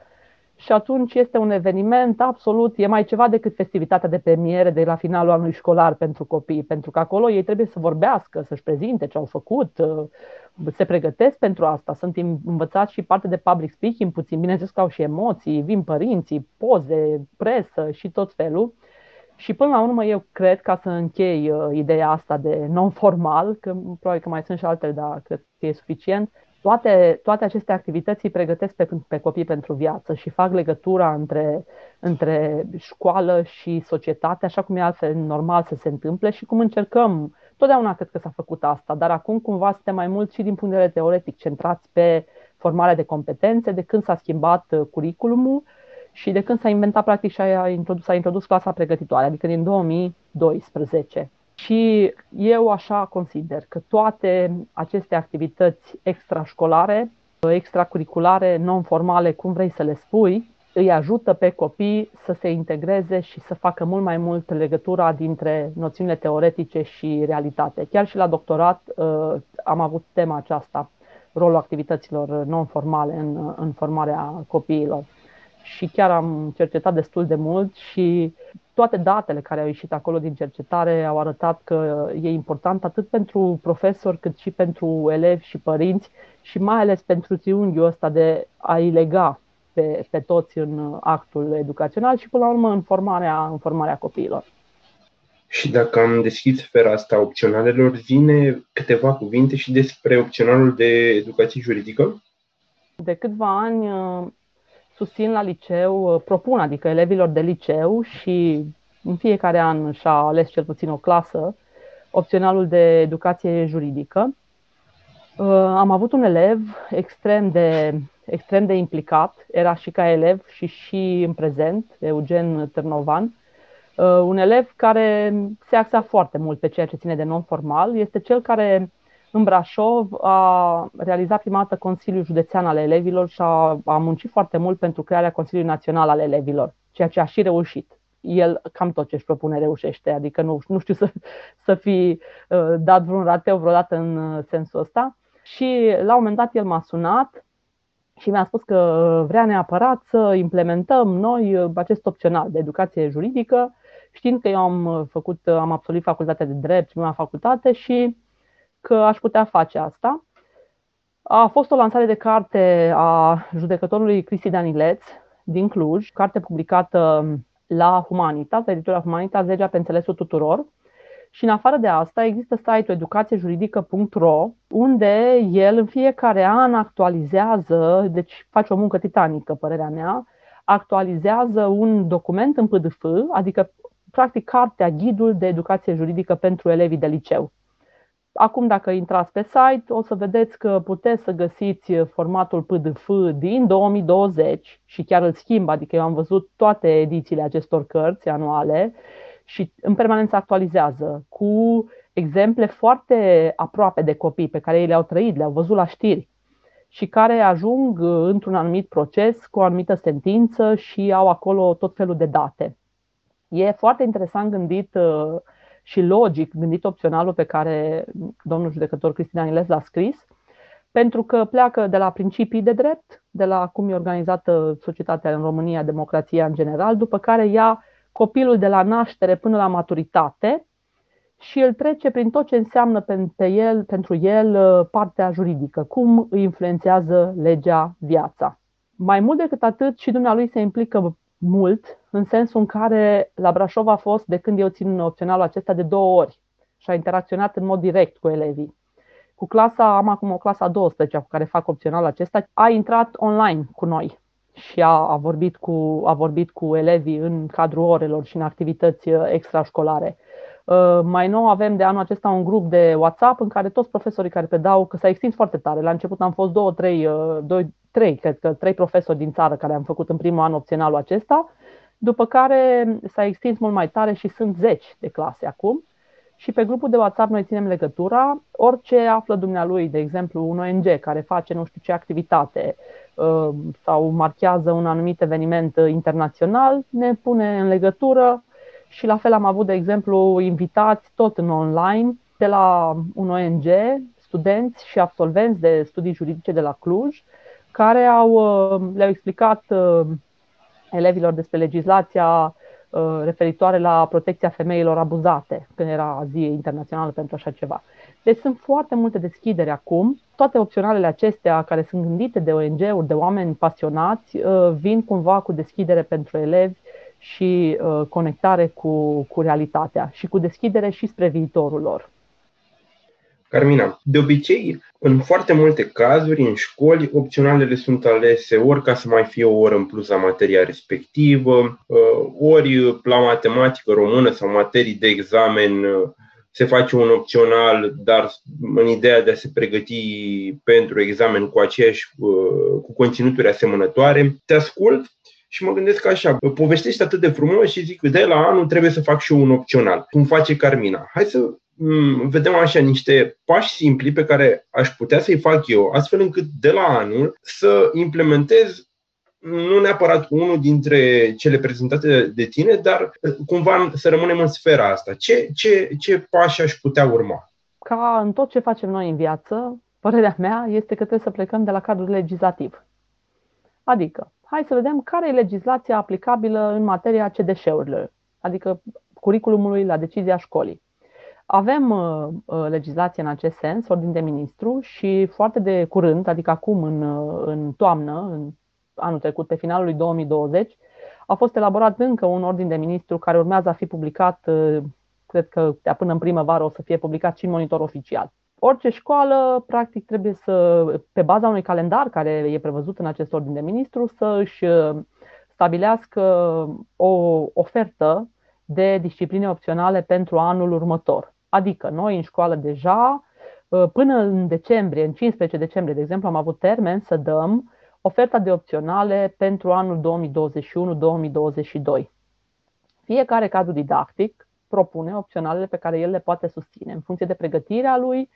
și atunci este un eveniment absolut, e mai ceva decât festivitatea de premiere de la finalul anului școlar pentru copii, pentru că acolo ei trebuie să vorbească, să-și prezinte ce au făcut, uh, se pregătesc pentru asta, sunt învățați și parte de public speaking puțin, bineînțeles că au și emoții, vin părinții, poze, presă și tot felul. Și până la urmă eu cred, ca să închei uh, ideea asta de non-formal, că probabil că mai sunt și altele, dar cred că e suficient, toate, toate aceste activități îi pregătesc pe, pe copii pentru viață și fac legătura între, între școală și societate, așa cum e altfel normal să se întâmple și cum încercăm. Totdeauna cred că s-a făcut asta, dar acum cumva suntem mai mult și din punct de vedere teoretic centrați pe formarea de competențe, de când s-a schimbat curiculumul și de când s-a inventat practic și a introdus, s-a introdus clasa pregătitoare, adică din 2012. Și eu așa consider că toate aceste activități extrașcolare, extracurriculare, non-formale, cum vrei să le spui, îi ajută pe copii să se integreze și să facă mult mai mult legătura dintre noțiunile teoretice și realitate. Chiar și la doctorat uh, am avut tema aceasta, rolul activităților non-formale în, în formarea copiilor. Și chiar am cercetat destul de mult și toate datele care au ieșit acolo din cercetare au arătat că e important atât pentru profesori cât și pentru elevi și părinți și mai ales pentru triunghiul ăsta de a-i lega pe, pe toți în actul educațional și până la urmă în formarea, în formarea copiilor. Și dacă am deschis sfera asta opționalelor, zine câteva cuvinte și despre opționalul de educație juridică? De câțiva ani susțin la liceu, uh, propun, adică elevilor de liceu și în fiecare an și-a ales cel puțin o clasă, opționalul de educație juridică. Uh, am avut un elev extrem de, extrem de implicat, era și ca elev și și în prezent, Eugen Târnovan, uh, un elev care se axa foarte mult pe ceea ce ține de non-formal. Este cel care în Brașov a realizat prima dată Consiliul Județean al Elevilor și a, a muncit foarte mult pentru crearea Consiliului Național al Elevilor, ceea ce a și reușit. El cam tot ce își propune reușește, adică nu, nu știu să, să fi uh, dat vreun rateu vreodată în uh, sensul ăsta. Și la un moment dat el m-a sunat și mi-a spus că vrea neapărat să implementăm noi uh, acest opțional de educație juridică, știind că eu am uh, făcut, am absolvit facultatea de drept, prima facultate și că aș putea face asta. A fost o lansare de carte a judecătorului Cristi Danileț din Cluj, carte publicată la Humanitas, la editura Humanitas, Legea pe înțelesul tuturor. Și în afară de asta există site-ul educațiejuridică.ro unde el în fiecare an actualizează, deci face o muncă titanică, părerea mea, actualizează un document în PDF, adică practic cartea, ghidul de educație juridică pentru elevii de liceu. Acum, dacă intrați pe site, o să vedeți că puteți să găsiți formatul PDF din 2020 și chiar îl schimbă, adică eu am văzut toate edițiile acestor cărți anuale și în permanență actualizează cu exemple foarte aproape de copii pe care ei le-au trăit, le-au văzut la știri și care ajung într-un anumit proces cu o anumită sentință și au acolo tot felul de date. E foarte interesant gândit uh, și logic gândit opționalul pe care domnul judecător Cristina Aniles l-a scris, pentru că pleacă de la principii de drept, de la cum e organizată societatea în România, democrația în general, după care ia copilul de la naștere până la maturitate și îl trece prin tot ce înseamnă pe el, pentru el uh, partea juridică, cum îi influențează legea viața. Mai mult decât atât, și dumnealui se implică mult, în sensul în care la Brașov a fost, de când eu țin opționalul acesta, de două ori și a interacționat în mod direct cu elevii. Cu clasa, am acum o clasă a 12 cu care fac opționalul acesta, a intrat online cu noi și a, a, vorbit cu, a vorbit cu elevii în cadrul orelor și în activități uh, extrașcolare. Uh, mai nou avem de anul acesta un grup de WhatsApp în care toți profesorii care predau, că s-a extins foarte tare. La început am fost două, trei, uh, doi, trei, cred că trei profesori din țară care am făcut în primul an opționalul acesta, după care s-a extins mult mai tare și sunt zeci de clase acum. Și pe grupul de WhatsApp noi ținem legătura. Orice află dumnealui, de exemplu, un ONG care face nu știu ce activitate uh, sau marchează un anumit eveniment internațional, ne pune în legătură și la fel am avut, de exemplu, invitați tot în online de la un ONG, studenți și absolvenți de studii juridice de la Cluj, care au, uh, le-au explicat uh, elevilor despre legislația uh, referitoare la protecția femeilor abuzate, când era zi internațională pentru așa ceva. Deci sunt foarte multe deschideri acum. Toate opționalele acestea care sunt gândite de ONG-uri, de oameni pasionați, vin cumva cu deschidere pentru elevi și conectare cu, cu realitatea și cu deschidere și spre viitorul lor. Carmina, de obicei, în foarte multe cazuri, în școli, opționalele sunt alese ori ca să mai fie o oră în plus la materia respectivă, uh, ori la matematică română sau materii de examen uh, se face un opțional, dar în ideea de a se pregăti pentru examen cu aceeași, uh, cu conținuturi asemănătoare. Te ascult și mă gândesc așa, povestești atât de frumos și zic, de la anul trebuie să fac și eu un opțional, cum face Carmina. Hai să mm, vedem așa niște pași simpli pe care aș putea să-i fac eu, astfel încât de la anul să implementez nu neapărat unul dintre cele prezentate de tine, dar uh, cumva să rămânem în sfera asta. Ce, ce, ce pași aș putea urma? Ca în tot ce facem noi în viață, părerea mea este că trebuie să plecăm de la cadrul legislativ. Adică, hai să vedem care e legislația aplicabilă în materia CDș-urilor, adică curiculumului la decizia școlii. Avem uh, uh, legislație în acest sens, ordin de ministru, și foarte de curând, adică acum în, uh, în toamnă, în anul trecut, pe finalul lui 2020, a fost elaborat încă un ordin de ministru care urmează a fi publicat, uh, cred că de până în primăvară o să fie publicat și în monitor oficial. Orice școală, practic, trebuie să, pe baza unui calendar care e prevăzut în acest ordin de ministru, să își uh, stabilească o ofertă de discipline opționale pentru anul următor. Adică noi în școală deja, uh, până în decembrie, în 15 decembrie, de exemplu, am avut termen să dăm oferta de opționale pentru anul 2021-2022. Fiecare cadru didactic propune opționalele pe care el le poate susține în funcție de pregătirea lui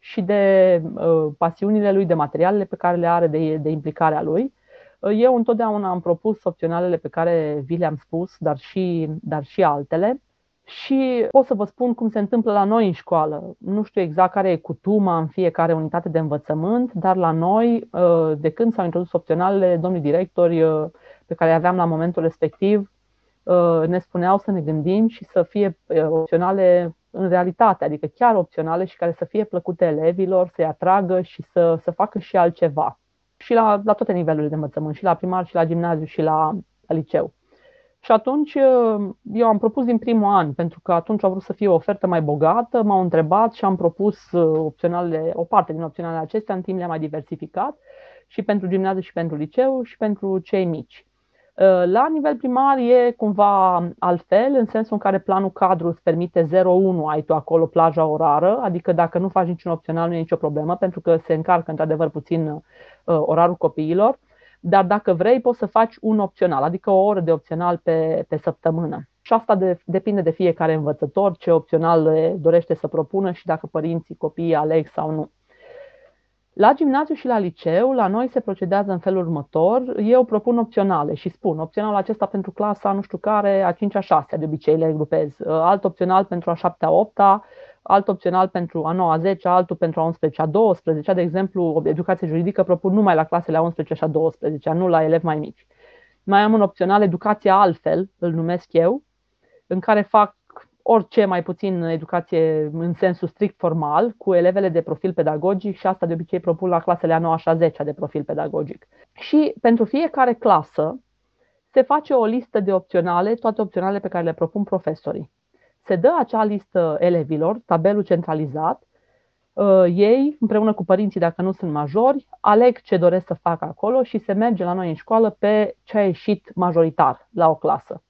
și de uh, pasiunile lui, de materialele pe care le are, de, de implicarea lui. Uh, eu întotdeauna am propus opționalele pe care vi le-am spus, dar și, dar și altele. Și pot să vă spun cum se întâmplă la noi în școală. Nu știu exact care e cutuma în fiecare unitate de învățământ, dar la noi, uh, de când s-au introdus opționalele, domnii directori uh, pe care aveam la momentul respectiv uh, ne spuneau să ne gândim și să fie opționale în realitate, adică chiar opționale și care să fie plăcute elevilor, să-i atragă și să, să facă și altceva. Și la, la toate nivelurile de învățământ, și la primar, și la gimnaziu, și la, la liceu. Și atunci uh, eu am propus din primul an, pentru că atunci au vrut să fie o ofertă mai bogată, m-au întrebat și am propus uh, opționale, o parte din opționale acestea, în timp le-am mai diversificat și pentru gimnaziu și pentru liceu și pentru cei mici. Uh, la nivel primar e cumva altfel, în sensul în care planul cadru îți permite 0-1, ai tu acolo plaja orară, adică dacă nu faci niciun opțional nu e nicio problemă, pentru că se încarcă într-adevăr puțin orarul copiilor dar dacă vrei poți să faci un opțional, adică o oră de opțional pe, pe săptămână. Și asta de, depinde de fiecare învățător, ce opțional dorește să propună și dacă părinții, copiii aleg sau nu. La gimnaziu și la liceu, la noi se procedează în felul următor. Eu propun opționale și spun opționalul acesta pentru clasa nu știu care, a 5-a, 6 de obicei le grupez. Alt opțional pentru a 7-a, 8-a, alt opțional pentru a 9 10 altul pentru a 11 a 12 De exemplu, educație juridică propun numai la clasele a 11 și a 12 nu la elevi mai mici. Mai am un opțional educație altfel, îl numesc eu, în care fac orice mai puțin educație în sensul strict formal, cu elevele de profil pedagogic și asta de obicei propun la clasele a 9 și a 10 de profil pedagogic. Și pentru fiecare clasă se face o listă de opționale, toate opționale pe care le propun profesorii se dă acea listă elevilor, tabelul centralizat, uh, ei, împreună cu părinții, dacă nu sunt majori, aleg ce doresc să facă acolo și se merge la noi în școală pe ce a ieșit majoritar la o clasă.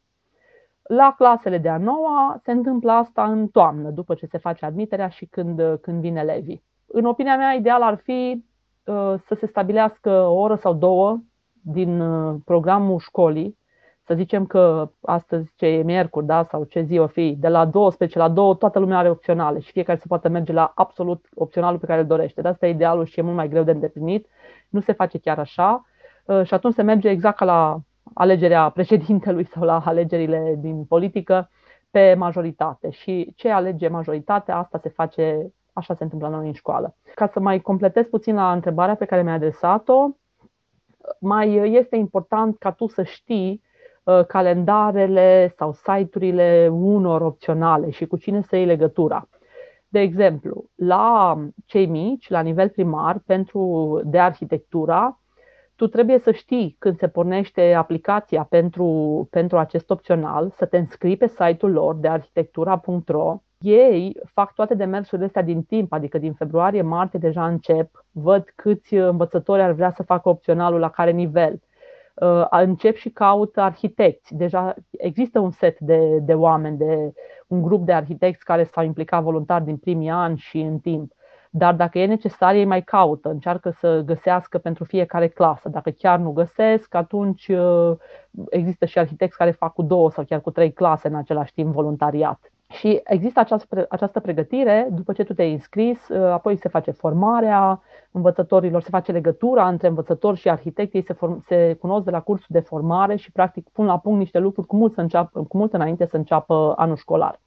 La clasele de a noua se întâmplă asta în toamnă, după ce se face admiterea și când, când vin elevii. În opinia mea, ideal ar fi uh, să se stabilească o oră sau două din uh, programul școlii să zicem că astăzi ce e miercuri, da, sau ce zi o fi, de la 12 la 2 toată lumea are opționale și fiecare se poate merge la absolut opționalul pe care îl dorește. De asta e idealul și e mult mai greu de îndeplinit. Nu se face chiar așa uh, și atunci se merge exact ca la alegerea președintelui sau la alegerile din politică pe majoritate. Și ce alege majoritatea, asta se face, așa se întâmplă la noi în școală. Ca să mai completez puțin la întrebarea pe care mi-a adresat-o, mai este important ca tu să știi Uh, calendarele sau site-urile unor opționale și cu cine să iei legătura. De exemplu, la cei mici, la nivel primar, pentru de arhitectura, tu trebuie să știi când se pornește aplicația pentru, pentru acest opțional, să te înscrii pe site-ul lor de arhitectura.ro. Ei fac toate demersurile astea din timp, adică din februarie-martie deja încep, văd câți învățători ar vrea să facă opționalul la care nivel Uh, încep și caut arhitecți. Deja există un set de, de oameni, de un grup de arhitecți care s-au implicat voluntar din primii ani și în timp. Dar dacă e necesar, ei mai caută, încearcă să găsească pentru fiecare clasă. Dacă chiar nu găsesc, atunci uh, există și arhitecți care fac cu două sau chiar cu trei clase în același timp voluntariat. Și există această, această pregătire, după ce tu te-ai înscris, uh, apoi se face formarea învățătorilor, se face legătura între învățători și arhitecți, ei se, form, se cunosc de la cursul de formare și practic pun la punct niște lucruri cu mult, să înceapă, cu mult înainte să înceapă anul școlar.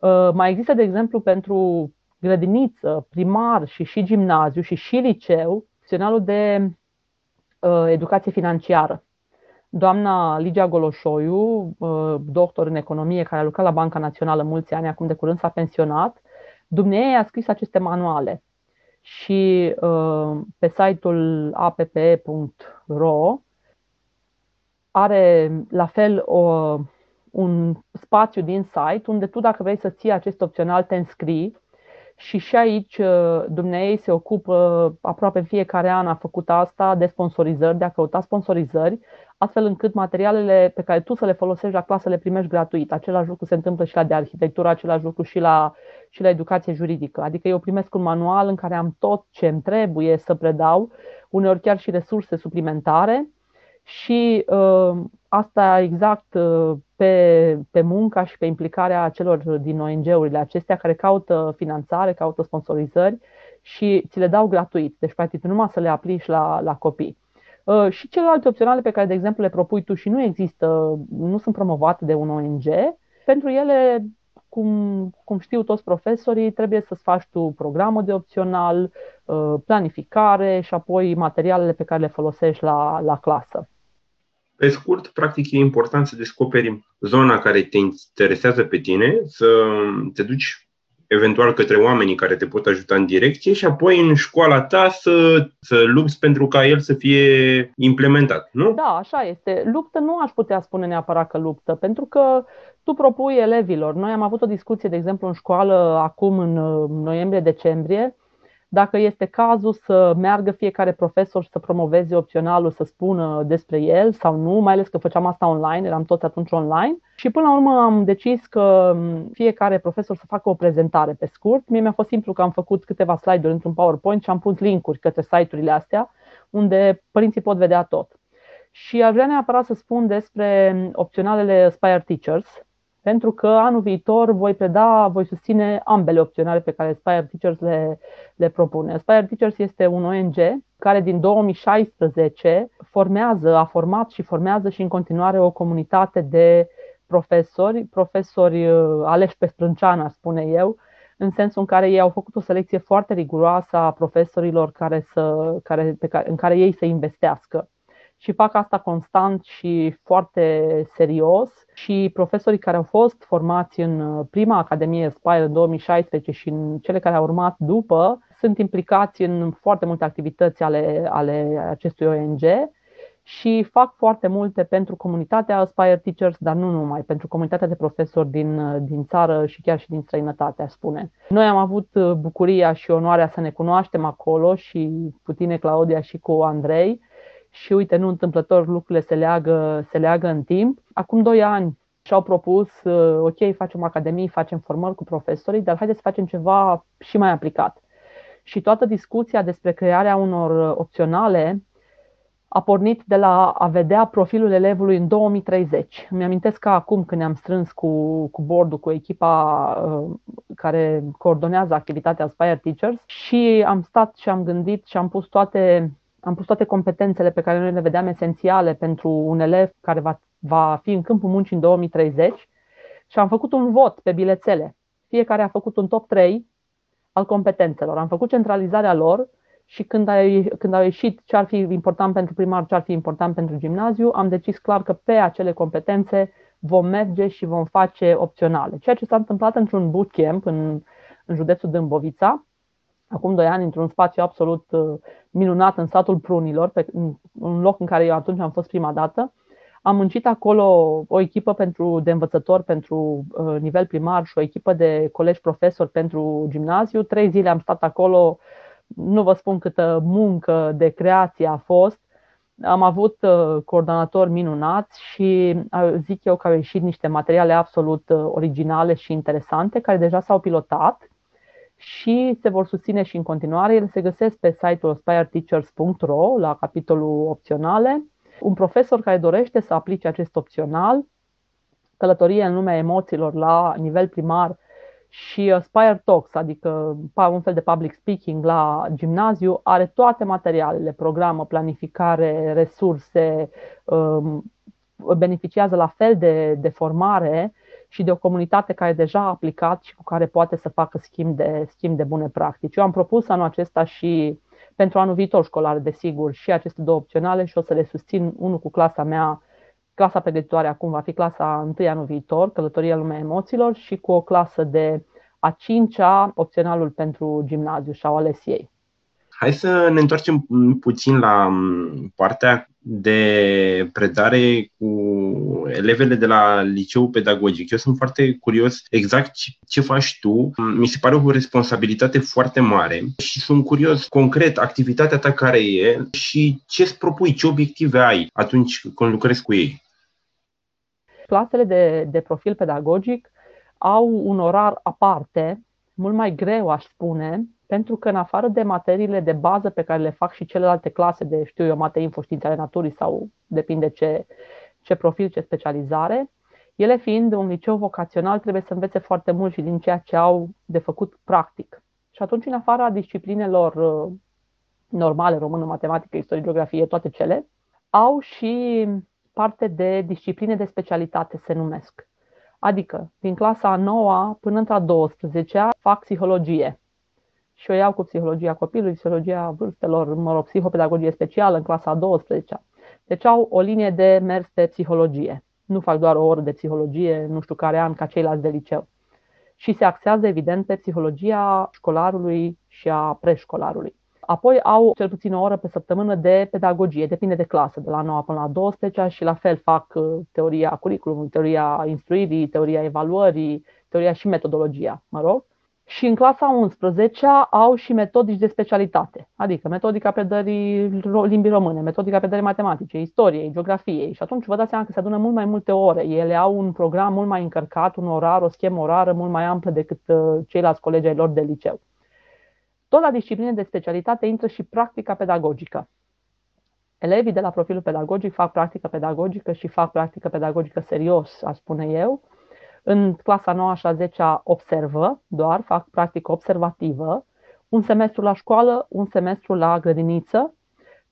Uh, mai există, de exemplu, pentru grădiniță, primar și și gimnaziu și și liceu, opționalul de uh, educație financiară. Doamna Ligia Goloșoiu, uh, doctor în economie, care a lucrat la Banca Națională mulți ani, acum de curând s-a pensionat, dumneavoastră a scris aceste manuale și uh, pe site-ul app.ro are la fel o, un spațiu din site unde tu dacă vrei să ții acest opțional te înscrii și și aici uh, dumnei se ocupă aproape fiecare an a făcut asta de sponsorizări, de a căuta sponsorizări, astfel încât materialele pe care tu să le folosești la clasă le primești gratuit. Același lucru se întâmplă și la de arhitectură, același lucru și la, și la educație juridică. Adică eu primesc un manual în care am tot ce îmi trebuie să predau, uneori chiar și resurse suplimentare și uh, asta exact uh, pe, pe munca și pe implicarea celor din ONG-urile acestea care caută finanțare, caută sponsorizări și ți le dau gratuit. Deci, practic, numai să le aplici la, la copii. Uh, și celelalte opționale pe care, de exemplu, le propui tu și nu există, nu sunt promovate de un ONG, pentru ele, cum, cum știu toți profesorii, trebuie să-ți faci tu programă de opțional, uh, planificare și apoi materialele pe care le folosești la, la clasă. Pe scurt, practic e important să descoperi zona care te interesează pe tine, să te duci eventual către oamenii care te pot ajuta în direcție și apoi în școala ta să, să lupți pentru ca el să fie implementat, nu? Da, așa este. Luptă nu aș putea spune neapărat că luptă, pentru că tu propui elevilor. Noi am avut o discuție, de exemplu, în școală acum în noiembrie-decembrie, dacă este cazul să meargă fiecare profesor să promoveze opționalul, să spună despre el sau nu, mai ales că făceam asta online, eram toți atunci online. Și până la urmă am decis că fiecare profesor să facă o prezentare pe scurt. Mie mi-a fost simplu că am făcut câteva slide-uri într-un PowerPoint și am pus linkuri către site-urile astea, unde părinții pot vedea tot. Și aș vrea neapărat să spun despre opționalele Aspire Teachers, pentru că anul viitor voi preda, voi susține ambele opționale pe care Aspire Teachers le, le propune. Aspire Teachers este un ONG care din 2016 formează, a format și formează și în continuare o comunitate de profesori, profesori uh, aleși pe sprânceană, spune eu, în sensul în care ei au făcut o selecție foarte riguroasă a profesorilor care să, care, pe care, în care ei să investească. Și fac asta constant și foarte serios și profesorii care au fost formați în uh, prima Academie Spire în 2016 și în cele care au urmat după sunt implicați în foarte multe activități ale, ale acestui ONG și fac foarte multe pentru comunitatea Aspire Teachers, dar nu numai, pentru comunitatea de profesori din, uh, din țară și chiar și din străinătate, aș spune. Noi am avut uh, bucuria și onoarea să ne cunoaștem acolo și cu tine, Claudia, și cu Andrei și uite, nu întâmplător lucrurile se leagă, se leagă în timp. Acum doi ani și-au propus, uh, ok, facem academii, facem formări cu profesorii, dar haideți să facem ceva și mai aplicat. Și toată discuția despre crearea unor opționale a pornit de la a vedea profilul elevului în 2030. Îmi amintesc că acum când ne-am strâns cu, cu bordul, cu echipa uh, care coordonează activitatea Aspire Teachers și am stat și am gândit și am pus toate am pus toate competențele pe care noi le vedeam esențiale pentru un elev care va, va fi în câmpul muncii în 2030 și am făcut un vot pe bilețele. Fiecare a făcut un top 3 al competențelor. Am făcut centralizarea lor și când, a, când au ieșit ce ar fi important pentru primar, ce ar fi important pentru gimnaziu, am decis clar că pe acele competențe vom merge și vom face opționale. Ceea ce s-a întâmplat într-un bootcamp în, în județul Dâmbovița, acum doi ani într-un spațiu absolut uh, minunat în satul Prunilor, pe un loc în care eu atunci am fost prima dată. Am muncit acolo o echipă pentru, de învățători pentru uh, nivel primar și o echipă de colegi profesori pentru gimnaziu. Trei zile am stat acolo, nu vă spun câtă muncă de creație a fost, Am avut uh, coordonatori minunați și uh, zic eu că au ieșit niște materiale absolut uh, originale și interesante care deja s-au pilotat și se vor susține și în continuare. Ele se găsesc pe site-ul aspireteachers.ro la capitolul opționale. Un profesor care dorește să aplice acest opțional, călătorie în lumea emoțiilor la nivel primar și Aspire Talks, adică un fel de public speaking la gimnaziu, are toate materialele, programă, planificare, resurse, um, beneficiază la fel de, de formare și de o comunitate care deja a aplicat și cu care poate să facă schimb de, schimb de bune practici. Eu am propus anul acesta și pentru anul viitor școlar, desigur, și aceste două opționale și o să le susțin unul cu clasa mea, clasa pregătitoare acum va fi clasa 1 anul viitor, călătoria lumea emoțiilor și cu o clasă de a cincea, opționalul pentru gimnaziu și-au ales ei. Hai să ne întoarcem puțin la partea de predare cu elevele de la liceu pedagogic. Eu sunt foarte curios exact ce faci tu. Mi se pare o responsabilitate foarte mare și sunt curios concret activitatea ta care e și ce îți propui, ce obiective ai atunci când lucrezi cu ei. Clasele de, de profil pedagogic au un orar aparte, mult mai greu aș spune, pentru că în afară de materiile de bază pe care le fac și celelalte clase de, știu eu, mate info, științe ale naturii sau depinde ce, ce profil, ce specializare, ele fiind un liceu vocațional trebuie să învețe foarte mult și din ceea ce au de făcut practic. Și atunci, în afara disciplinelor uh, normale, română, matematică, istorie, geografie, toate cele, au și parte de discipline de specialitate, se numesc. Adică, din clasa a 9 până într-a 12 fac psihologie. Și o iau cu psihologia copilului, psihologia vârstelor, mă rog, psihopedagogie specială în clasa a 12 Deci au o linie de mers pe psihologie. Nu fac doar o oră de psihologie, nu știu care an, ca ceilalți de liceu. Și se axează, evident, pe psihologia școlarului și a preșcolarului. Apoi au cel puțin o oră pe săptămână de pedagogie, depinde de clasă, de la 9 până la 12 și la fel fac uh, teoria curriculumului, teoria instruirii, teoria evaluării, teoria și metodologia, mă rog. Și în clasa 11 au și metodici de specialitate, adică metodica predării limbii române, metodica predării matematice, istoriei, geografiei. Și atunci vă dați seama că se adună mult mai multe ore. Ele au un program mult mai încărcat, un orar, o schemă orară mult mai amplă decât uh, ceilalți colegi ai lor de liceu. Tot la discipline de specialitate intră și practica pedagogică. Elevii de la profilul pedagogic fac practică pedagogică și fac practică pedagogică serios, aș spune eu. În clasa 9 și a 10 observă, doar fac practică observativă, un semestru la școală, un semestru la grădiniță,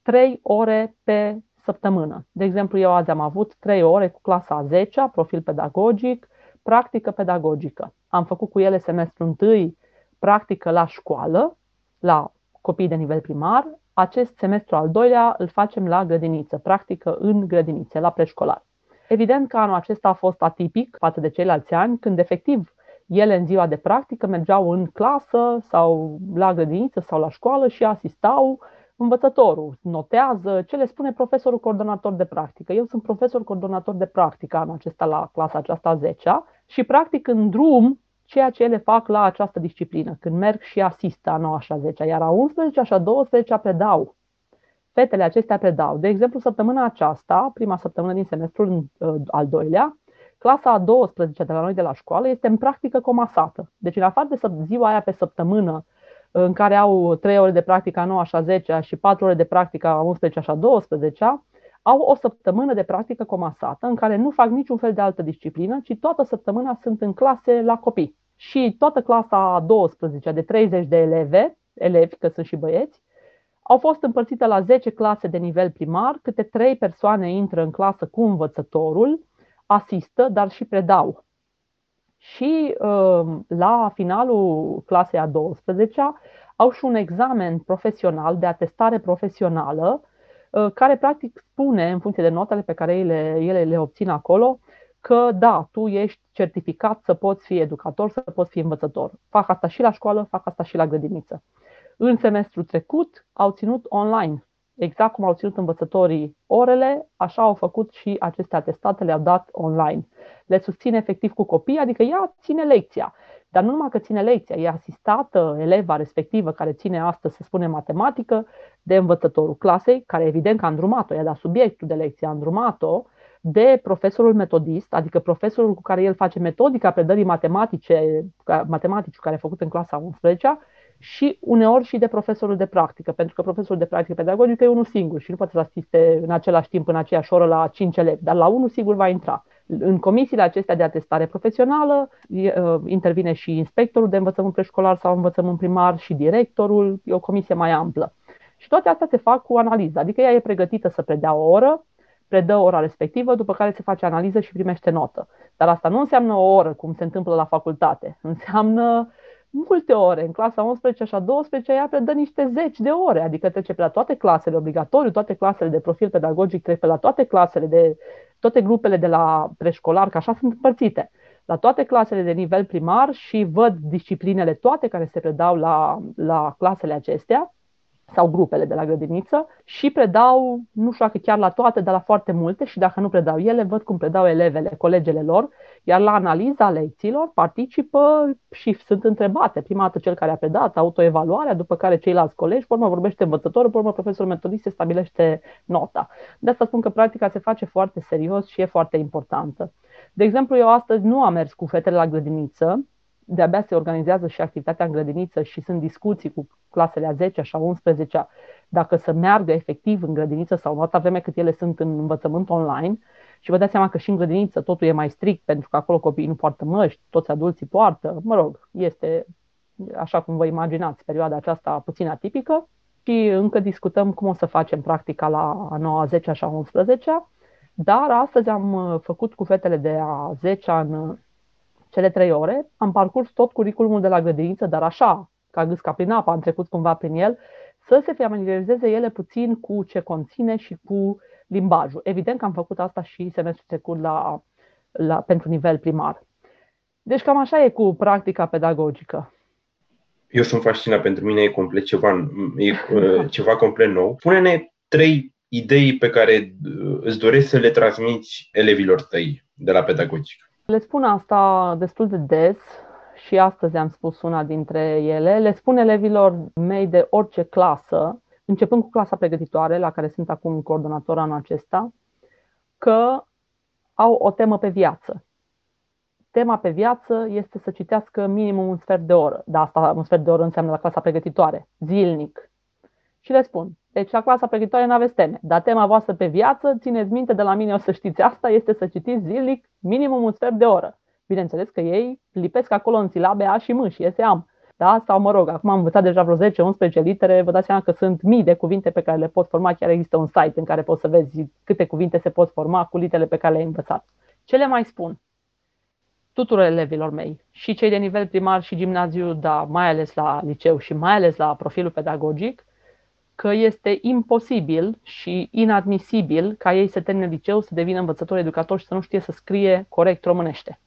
trei ore pe săptămână. De exemplu, eu azi am avut trei ore cu clasa a 10 profil pedagogic, practică pedagogică. Am făcut cu ele semestru întâi practică la școală, la copii de nivel primar. Acest semestru al doilea îl facem la grădiniță, practică în grădinițe, la preșcolar. Evident că anul acesta a fost atipic față de ceilalți ani, când efectiv ele în ziua de practică mergeau în clasă sau la grădiniță sau la școală și asistau învățătorul, notează ce le spune profesorul coordonator de practică. Eu sunt profesor coordonator de practică anul acesta la clasa aceasta a 10 și practic în drum ceea ce ele fac la această disciplină, când merg și asistă a 9 și a 10 iar a 11 și a 12 predau. Fetele acestea predau. De exemplu, săptămâna aceasta, prima săptămână din semestrul uh, al doilea, clasa a 12 de la noi de la școală este în practică comasată. Deci, în afară de ziua aia pe săptămână, în care au 3 ore de practică a 9 și a 10 și 4 ore de practică a 11 și a 12 au o săptămână de practică comasată în care nu fac niciun fel de altă disciplină, ci toată săptămâna sunt în clase la copii și toată clasa a 12 de 30 de eleve, elevi, că sunt și băieți, au fost împărțite la 10 clase de nivel primar, câte 3 persoane intră în clasă cu învățătorul, asistă, dar și predau. Și um, la finalul clasei a 12 au și un examen profesional de atestare profesională, uh, care practic spune, în funcție de notele pe care ele, ele le obțin acolo, că da, tu ești certificat să poți fi educator, să poți fi învățător. Fac asta și la școală, fac asta și la grădiniță. În semestrul trecut au ținut online Exact cum au ținut învățătorii orele, așa au făcut și aceste atestate, le-au dat online. Le susține efectiv cu copii, adică ea ține lecția. Dar nu numai că ține lecția, e asistată eleva respectivă care ține astăzi, să spunem, matematică, de învățătorul clasei, care evident că a îndrumat-o, i-a dat subiectul de lecție, a îndrumat-o, de profesorul metodist, adică profesorul cu care el face metodica predării matematice, matematicii care a făcut în clasa 11 și uneori și de profesorul de practică, pentru că profesorul de practică pedagogică e unul singur și nu poate să asiste în același timp în aceeași oră la 5 elevi, dar la unul sigur va intra. În comisiile acestea de atestare profesională uh, intervine și inspectorul de învățământ preșcolar sau învățământ primar și directorul, e o comisie mai amplă. Și toate astea se fac cu analiză, adică ea e pregătită să predea o oră, predă ora respectivă, după care se face analiză și primește notă. Dar asta nu înseamnă o oră, cum se întâmplă la facultate. Înseamnă multe ore. În clasa 11 și a 12 ea predă niște zeci de ore, adică trece pe la toate clasele obligatoriu, toate clasele de profil pedagogic, trece pe la toate clasele de toate grupele de la preșcolar, că așa sunt împărțite, la toate clasele de nivel primar și văd disciplinele toate care se predau la, la clasele acestea sau grupele de la grădiniță și predau, nu știu dacă chiar la toate, dar la foarte multe și dacă nu predau ele, văd cum predau elevele, colegele lor, iar la analiza lecțiilor participă și sunt întrebate. Prima dată cel care a predat, autoevaluarea, după care ceilalți colegi, pe urmă vorbește învățătorul, pe urmă profesorul metodist se stabilește nota. De asta spun că practica se face foarte serios și e foarte importantă. De exemplu, eu astăzi nu am mers cu fetele la grădiniță, de-abia se organizează și activitatea în grădiniță și sunt discuții cu clasele a 10 și a 11 dacă să meargă efectiv în grădiniță sau nu, atâta vreme cât ele sunt în învățământ online. Și vă dați seama că și în grădiniță totul e mai strict, pentru că acolo copiii nu poartă măști, toți adulții poartă. Mă rog, este, așa cum vă imaginați, perioada aceasta puțin atipică. Și încă discutăm cum o să facem practica la a 9, a 10 și a 11 dar astăzi am făcut cu fetele de a 10 în cele trei ore, am parcurs tot curiculumul de la grădiniță, dar așa, ca gâsca prin apă, am trecut cumva prin el, să se familiarizeze ele puțin cu ce conține și cu limbajul. Evident că am făcut asta și semestrul trecut la, la, pentru nivel primar. Deci cam așa e cu practica pedagogică. Eu sunt fascinat, pentru mine e complet ceva, e ceva complet nou. Pune-ne trei idei pe care uh, îți dorești să le transmiți elevilor tăi de la pedagogică. Le spun asta destul de des și astăzi am spus una dintre ele. Le spun elevilor mei de orice clasă, începând cu clasa pregătitoare, la care sunt acum coordonator anul acesta, că au o temă pe viață. Tema pe viață este să citească minimum un sfert de oră. Dar asta, un sfert de oră înseamnă la clasa pregătitoare, zilnic. Și le spun, deci la clasa pregătitoare nu aveți teme, dar tema voastră pe viață, țineți minte de la mine o să știți asta, este să citiți zilnic minimum un sfert de oră. Bineînțeles că ei lipesc acolo în silabe A și M și iese am. Da? Sau mă rog, acum am învățat deja vreo 10-11 litere, vă dați seama că sunt mii de cuvinte pe care le pot forma, chiar există un site în care poți să vezi câte cuvinte se pot forma cu literele pe care le-ai învățat. Ce le mai spun? Tuturor elevilor mei, și cei de nivel primar și gimnaziu, dar mai ales la liceu și mai ales la profilul pedagogic, că este imposibil și inadmisibil ca ei să termine liceu, să devină învățători educatori și să nu știe să scrie corect românește.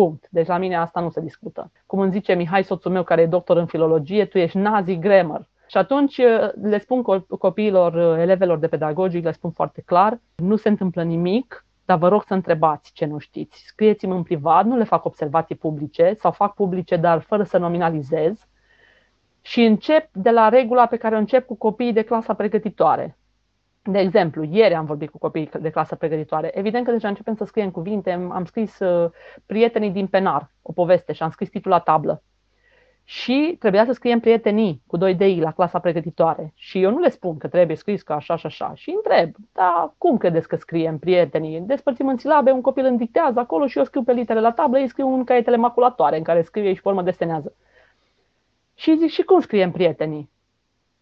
Punct. Deci la mine asta nu se discută. Cum îmi zice Mihai, soțul meu, care e doctor în filologie, tu ești nazi grammar. Și atunci uh, le spun copiilor, uh, elevelor de pedagogic, le spun foarte clar, nu se întâmplă nimic, dar vă rog să întrebați ce nu știți. Scrieți-mi în privat, nu le fac observații publice sau fac publice, dar fără să nominalizez și încep de la regula pe care o încep cu copiii de clasa pregătitoare. De exemplu, ieri am vorbit cu copiii de clasă pregătitoare. Evident că deja începem să scriem cuvinte. Am scris uh, Prietenii din penar, o poveste și am scris titlul la tablă. Și trebuia să scriem prietenii cu doi dei la clasa pregătitoare. Și eu nu le spun că trebuie scris ca așa și așa. Și întreb, da, cum credeți că scriem prietenii? Despărțim în silabe, un copil îmi dictează acolo și eu scriu pe litere la tablă, ei scriu în caietele maculatoare în care scrie și pe urmă desenează. Și zic, și cum scriem prietenii?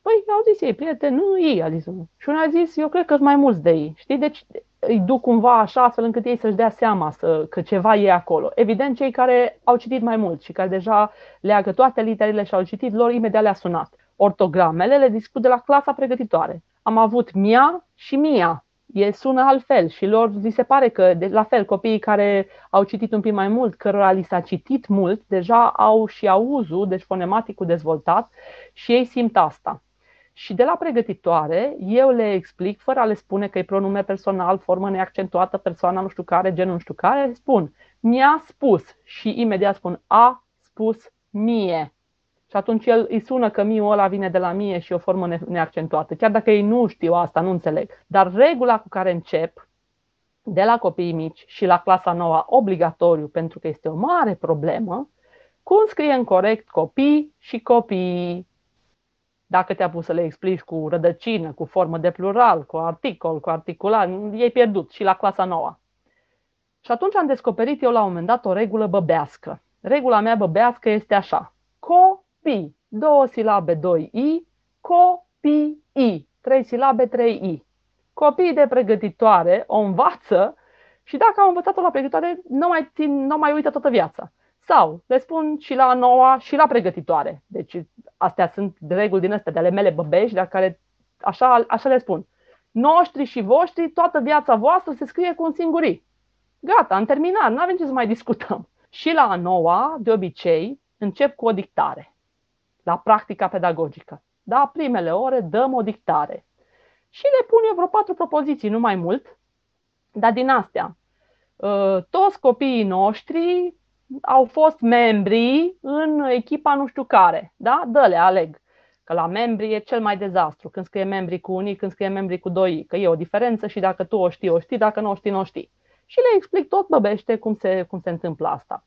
Păi au zis ei, prieteni, nu ei, a zis unul. Și unul a zis, eu cred că sunt mai mulți de ei. Știi? Deci îi duc cumva așa astfel încât ei să-și dea seama să, că ceva e acolo. Evident, cei care au citit mai mult și care deja leagă toate literele și au citit, lor imediat le-a sunat. Ortogramele le discut de la clasa pregătitoare. Am avut mia și mia e, sună altfel și lor li se pare că, de, la fel, copiii care au citit un pic mai mult, cărora li s-a citit mult, deja au și auzul, deci fonematicul dezvoltat și ei simt asta. Și de la pregătitoare, eu le explic, fără a le spune că e pronume personal, formă neaccentuată, persoana nu știu care, genul nu știu care, spun, mi-a spus și imediat spun, a spus mie. Și atunci el îi sună că miul ăla vine de la mie și o formă neaccentuată. Chiar dacă ei nu știu asta, nu înțeleg. Dar regula cu care încep, de la copiii mici și la clasa nouă, obligatoriu, pentru că este o mare problemă, cum scrie în corect copii și copii. Dacă te-a pus să le explici cu rădăcină, cu formă de plural, cu articol, cu articular, e pierdut și la clasa nouă. Și atunci am descoperit eu la un moment dat o regulă băbească. Regula mea băbească este așa. Copii, două silabe, doi i, copii, trei silabe, trei i. Copiii de pregătitoare o învață și dacă au învățat-o la pregătitoare, nu mai, țin, nu mai uită toată viața. Sau le spun și la noua și la pregătitoare. Deci astea sunt reguli din astea de ale mele băbești, dar care așa, așa le spun. Noștri și voștri, toată viața voastră se scrie cu un singurii. Gata, am terminat, nu avem ce să mai discutăm. Și la a noua, de obicei, încep cu o dictare. La practica pedagogică. Da, primele ore dăm o dictare. Și le pun eu vreo patru propoziții, nu mai mult. Dar din astea, ă, toți copiii noștri au fost membri în echipa nu știu care. Da? Dă-le, aleg. Că la membri e cel mai dezastru. Când scrie membri cu unii, când scrie membri cu doi. Că e o diferență și dacă tu o știi, o știi, dacă nu o știi, nu o știi și le explic tot băbește cum se, cum se întâmplă asta.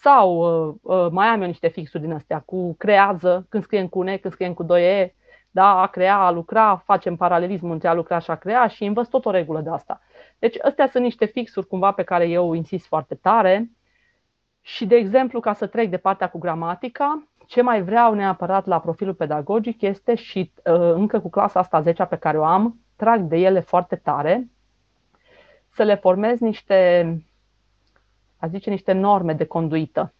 Sau uh, uh, mai am eu niște fixuri din astea cu creează, când scriem cu ne, când scriem cu 2E, da, a crea, a lucra, facem paralelismul între a lucra și a crea și învăț tot o regulă de asta. Deci astea sunt niște fixuri cumva pe care eu insist foarte tare. Și, de exemplu, ca să trec de partea cu gramatica, ce mai vreau neapărat la profilul pedagogic este și uh, încă cu clasa asta 10 pe care o am, trag de ele foarte tare, să le formez niște, a zice, niște norme de conduită.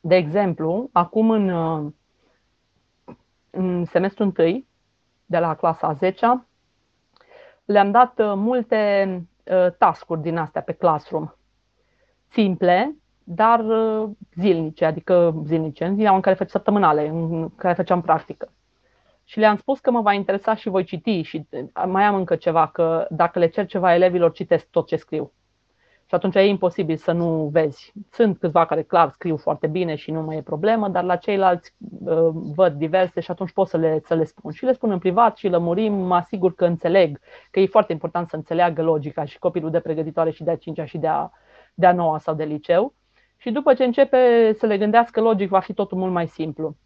De exemplu, acum în, în semestrul întâi, de la clasa a 10 le-am dat uh, multe uh, tascuri din astea pe Classroom. Simple, dar uh, zilnice, adică zilnice, în ziua în care făceam săptămânale, în care făceam practică și le-am spus că mă va interesa și voi citi și mai am încă ceva, că dacă le cer ceva elevilor, citesc tot ce scriu. Și atunci e imposibil să nu vezi. Sunt câțiva care clar scriu foarte bine și nu mai e problemă, dar la ceilalți uh, văd diverse și atunci pot să le, să le spun. Și le spun în privat și lămurim, mă asigur că înțeleg, că e foarte important să înțeleagă logica și copilul de pregătitoare și de a cincea și de a, de a noua sau de liceu. Și după ce începe să le gândească logic, va fi totul mult mai simplu.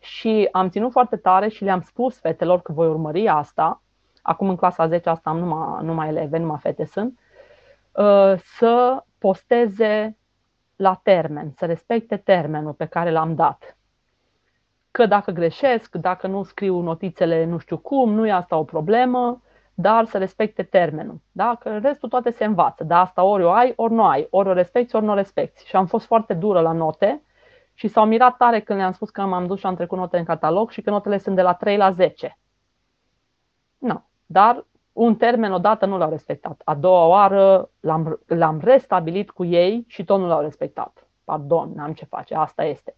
Și am ținut foarte tare și le-am spus fetelor că voi urmări asta. Acum în clasa 10 asta am numai, numai eleve, numai fete sunt. Uh, să posteze la termen, să respecte termenul pe care l-am dat. Că dacă greșesc, dacă nu scriu notițele nu știu cum, nu e asta o problemă, dar să respecte termenul. Da? Că restul toate se învață. Da, asta ori o ai, ori nu ai, ori o respecti, ori nu o respecti. Și am fost foarte dură la note și s-au mirat tare când le-am spus că m-am dus și am trecut note în catalog și că notele sunt de la 3 la 10. Nu. Dar un termen odată nu l-au respectat. A doua oară l-am, l-am restabilit cu ei și tot nu l-au respectat. Pardon, n-am ce face, asta este.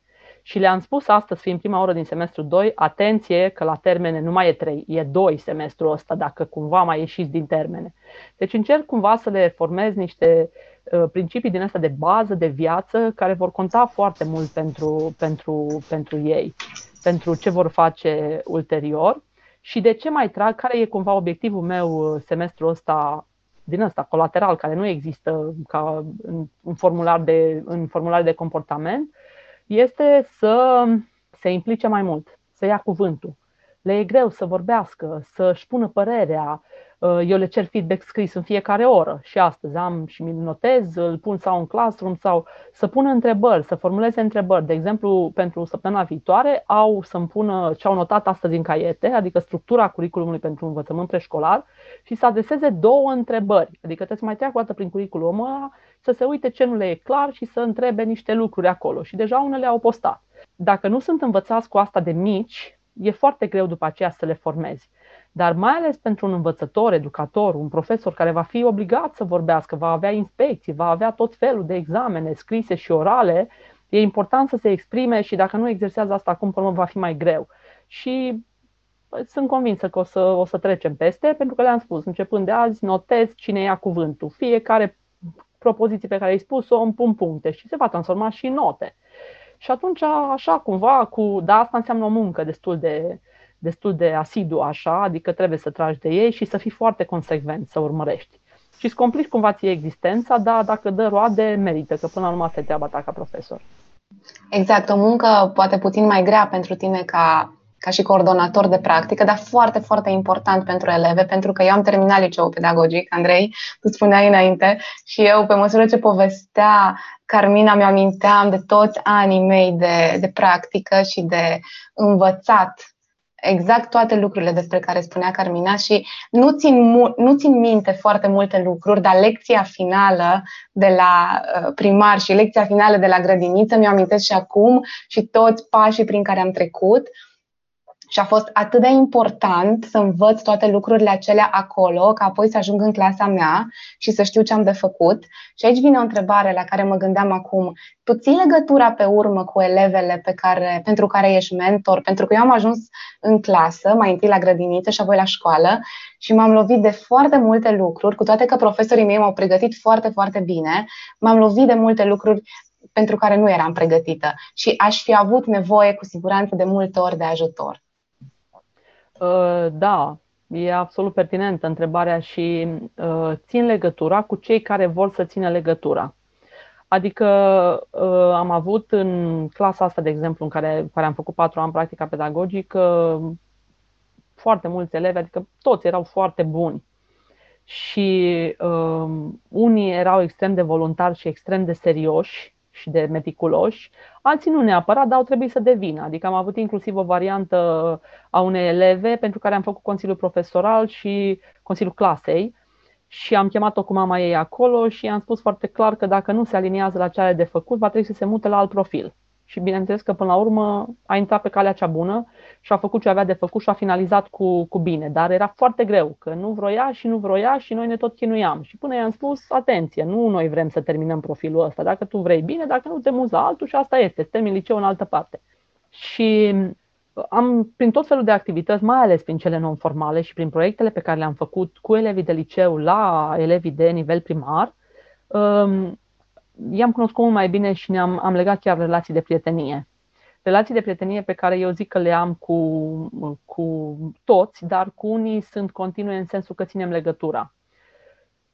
Și le-am spus astăzi, fiind prima oră din semestrul 2, atenție că la termene nu mai e 3, e 2 semestrul ăsta, dacă cumva mai ieșiți din termene. Deci încerc cumva să le formez niște uh, principii din astea de bază, de viață, care vor conta foarte mult pentru, pentru, pentru ei, pentru ce vor face ulterior. Și de ce mai trag, care e cumva obiectivul meu uh, semestrul ăsta din ăsta, colateral, care nu există ca în, în, formular, de, în formular de comportament, este să se implice mai mult, să ia cuvântul. Le e greu să vorbească, să-și pună părerea. Uh, eu le cer feedback scris în fiecare oră și astăzi am și mi notez, îl pun sau în classroom sau să pună întrebări, să formuleze întrebări. De exemplu, pentru săptămâna viitoare au să-mi pună ce au notat astăzi în caiete, adică structura curriculumului pentru învățământ preșcolar și să adreseze două întrebări. Adică trebuie să mai treacă o dată prin curriculumul ăla să se uite ce nu le e clar și să întrebe niște lucruri acolo. Și deja unele au postat. Dacă nu sunt învățați cu asta de mici, e foarte greu după aceea să le formezi. Dar mai ales pentru un învățător, educator, un profesor care va fi obligat să vorbească, va avea inspecții, va avea tot felul de examene scrise și orale, e important să se exprime și dacă nu exersează asta acum, până va fi mai greu. Și Păi, sunt convinsă că o să, o să trecem peste, pentru că le-am spus, începând de azi, notez cine ia cuvântul. Fiecare propoziție pe care ai spus-o îmi pun puncte și se va transforma și în note. Și atunci, așa, cumva, cu, da, asta înseamnă o muncă destul de, destul de asidu, așa, adică trebuie să tragi de ei și să fii foarte consecvent, să urmărești. Și îți complici cumva ție existența, dar dacă dă roade, merită, că până la urmă asta e treaba ta ca profesor. Exact, o muncă poate puțin mai grea pentru tine ca, ca și coordonator de practică, dar foarte, foarte important pentru eleve, pentru că eu am terminat liceul pedagogic, Andrei, tu spuneai înainte, și eu, pe măsură ce povestea Carmina, mi-aminteam de toți anii mei de, de practică și de învățat exact toate lucrurile despre care spunea Carmina și nu țin, nu țin minte foarte multe lucruri, dar lecția finală de la uh, primar și lecția finală de la grădiniță mi-o amintesc și acum și toți pașii prin care am trecut. Și a fost atât de important să învăț toate lucrurile acelea acolo, ca apoi să ajung în clasa mea și să știu ce am de făcut. Și aici vine o întrebare la care mă gândeam acum. Tu ții legătura pe urmă cu elevele pe care, pentru care ești mentor? Pentru că eu am ajuns în clasă, mai întâi la grădiniță și apoi la școală și m-am lovit de foarte multe lucruri, cu toate că profesorii mei m-au pregătit foarte, foarte bine, m-am lovit de multe lucruri pentru care nu eram pregătită și aș fi avut nevoie cu siguranță de multe ori de ajutor. Uh, da, e absolut pertinentă întrebarea și uh, țin legătura cu cei care vor să țină legătura. Adică uh, am avut în clasa asta, de exemplu, în care, care am făcut patru ani practica pedagogică, foarte mulți elevi, adică toți erau foarte buni. Și uh, unii erau extrem de voluntari și extrem de serioși și de meticuloși, alții nu neapărat, dar au trebuit să devină. Adică am avut inclusiv o variantă a unei eleve pentru care am făcut Consiliul Profesoral și Consiliul Clasei și am chemat-o cu mama ei acolo și i-am spus foarte clar că dacă nu se aliniază la ce are de făcut, va trebui să se mute la alt profil. Și bineînțeles că până la urmă a intrat pe calea cea bună și a făcut ce avea de făcut și a finalizat cu, cu bine. Dar era foarte greu, că nu vroia și nu vroia și noi ne tot chinuiam. Și până i-am spus, atenție, nu noi vrem să terminăm profilul ăsta. Dacă tu vrei bine, dacă nu te muzi la altul și asta este, termin liceu în altă parte. Și am, prin tot felul de activități, mai ales prin cele non-formale și prin proiectele pe care le-am făcut cu elevii de liceu la elevii de nivel primar, um, i-am cunoscut mult mai bine și ne-am am legat chiar relații de prietenie. Relații de prietenie pe care eu zic că le am cu, cu toți, dar cu unii sunt continue în sensul că ținem legătura.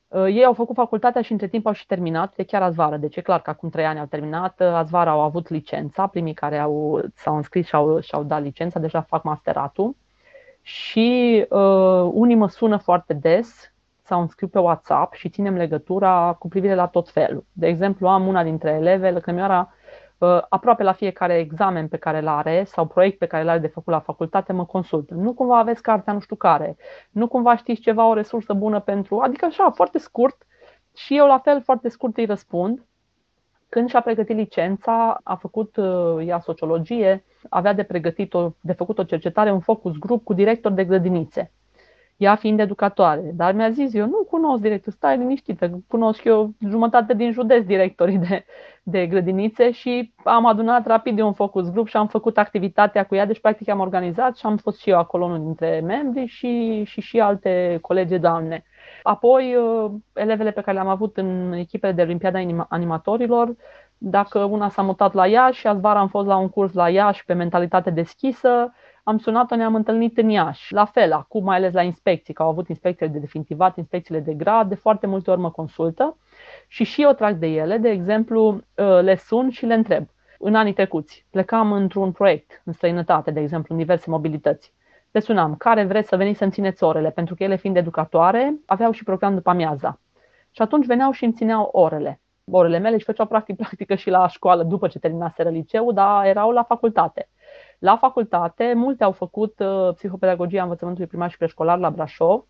Uh, ei au făcut facultatea și între timp au și terminat, de chiar azvară, deci e clar că acum trei ani au terminat, uh, azvară au avut licența, primii care au, s-au înscris și-au, și-au dat licența, deja fac masteratul și uh, unii mă sună foarte des sau înscriu pe WhatsApp și ținem legătura cu privire la tot felul. De exemplu, am una dintre eleve, Lăcrămioara, uh, aproape la fiecare examen pe care îl are sau proiect pe care îl are de făcut la facultate, mă consultă. Nu cumva aveți cartea nu știu care, nu cumva știți ceva, o resursă bună pentru, adică așa, foarte scurt. Și eu la fel, foarte scurt îi răspund. Când și-a pregătit licența, a făcut uh, ea sociologie, avea de pregătit o, de făcut o cercetare, un focus grup cu director de grădinițe ea fiind educatoare. Dar mi-a zis, eu nu cunosc director, stai liniștită, cunosc eu jumătate din județ directorii de, de grădinițe și am adunat rapid de un focus grup și am făcut activitatea cu ea, deci practic am organizat și am fost și eu acolo unul dintre membri și, și și alte colegi doamne. Apoi, uh, elevele pe care le-am avut în echipele de Olimpiada Animatorilor, dacă una s-a mutat la Iași, azi vara am fost la un curs la Iași pe mentalitate deschisă, am sunat-o, ne-am întâlnit în Iași. La fel, acum mai ales la inspecții, că au avut inspecțiile de definitivat, inspecțiile de grad, de foarte multe ori mă consultă și și eu trag de ele, de exemplu, uh, le sun și le întreb. În anii trecuți, plecam într-un proiect în străinătate, de exemplu, în diverse mobilități. Le sunam, care vreți să veniți să-mi țineți orele, pentru că ele fiind educatoare, aveau și program după amiaza. Și atunci veneau și îmi țineau orele. Orele mele și făceau practic practică și la școală după ce terminaseră liceu, dar erau la facultate. La facultate, multe au făcut uh, psihopedagogia învățământului primar și preșcolar la Brașov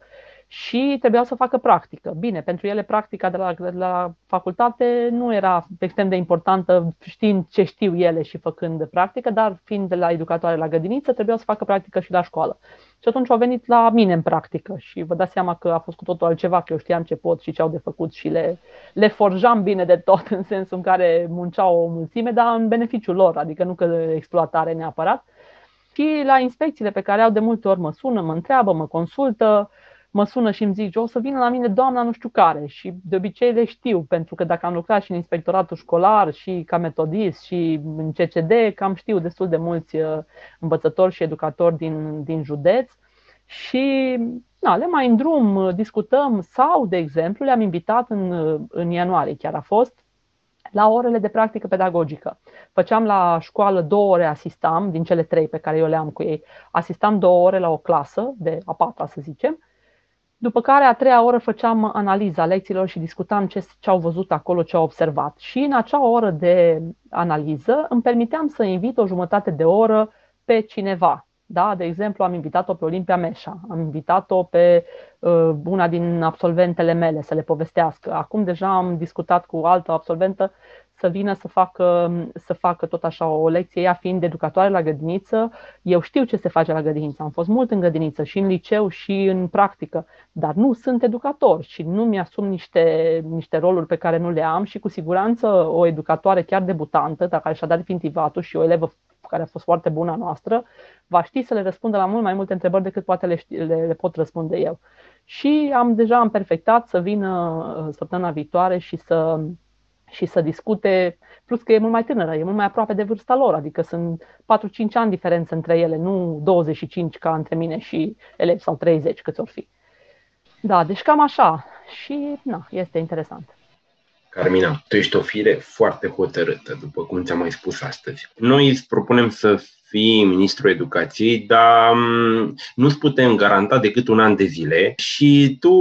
și trebuiau să facă practică. Bine, pentru ele practica de la, de la facultate nu era extrem de importantă știind ce știu ele și făcând practică, dar fiind de la educatoare la grădiniță, trebuiau să facă practică și la școală. Și atunci au venit la mine în practică și vă dați seama că a fost cu totul altceva, că eu știam ce pot și ce au de făcut și le, le forjam bine de tot în sensul în care munceau o mulțime, dar în beneficiul lor, adică nu că exploatare neapărat. Și la inspecțiile pe care au de multe ori mă sună, mă întreabă, mă consultă, mă sună și îmi zic, o să vină la mine doamna nu știu care și de obicei le știu, pentru că dacă am lucrat și în inspectoratul școlar și ca metodist și în CCD, cam știu destul de mulți uh, învățători și educatori din, din județ și na, le mai în drum, discutăm sau, de exemplu, le-am invitat în, în ianuarie, chiar a fost, la orele de practică pedagogică. Făceam la școală două ore asistam, din cele trei pe care eu le am cu ei. Asistam două ore la o clasă, de a patra să zicem, după care a treia oră făceam analiza lecțiilor și discutam ce, ce au văzut acolo, ce au observat. Și în acea oră de analiză îmi permiteam să invit o jumătate de oră pe cineva. Da? De exemplu, am invitat-o pe Olimpia Meșa, am invitat-o pe uh, una din absolventele mele să le povestească. Acum deja am discutat cu o altă absolventă să vină să facă, să facă tot așa o lecție, ea fiind educatoare la grădiniță. Eu știu ce se face la grădiniță, am fost mult în grădiniță și în liceu și în practică, dar nu sunt educator și nu mi-asum niște, niște roluri pe care nu le am și cu siguranță o educatoare chiar debutantă, dacă și-a dat definitivatul și o elevă care a fost foarte bună a noastră, va ști să le răspundă la mult mai multe întrebări decât poate le, le, le pot răspunde eu. Și am deja am perfectat să vină uh, săptămâna viitoare și să și să discute, plus că e mult mai tânără, e mult mai aproape de vârsta lor, adică sunt 4-5 ani diferență între ele, nu 25 ca între mine și elevi sau 30 câți ori fi. Da, deci cam așa și na, este interesant. Carmina, tu ești o fire foarte hotărâtă, după cum ți-am mai spus astăzi. Noi îți propunem să fii ministrul educației, dar mm, nu-ți putem garanta decât un an de zile și tu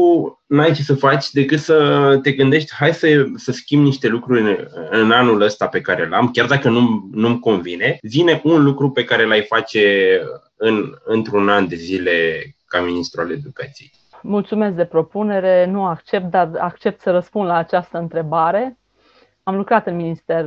n-ai ce să faci decât să te gândești, hai să, să schimb niște lucruri în, în anul ăsta pe care l-am, chiar dacă nu, nu-mi convine, zine un lucru pe care l-ai face în, într-un an de zile ca ministru al educației. Mulțumesc de propunere, nu accept, dar accept să răspund la această întrebare. Am lucrat în minister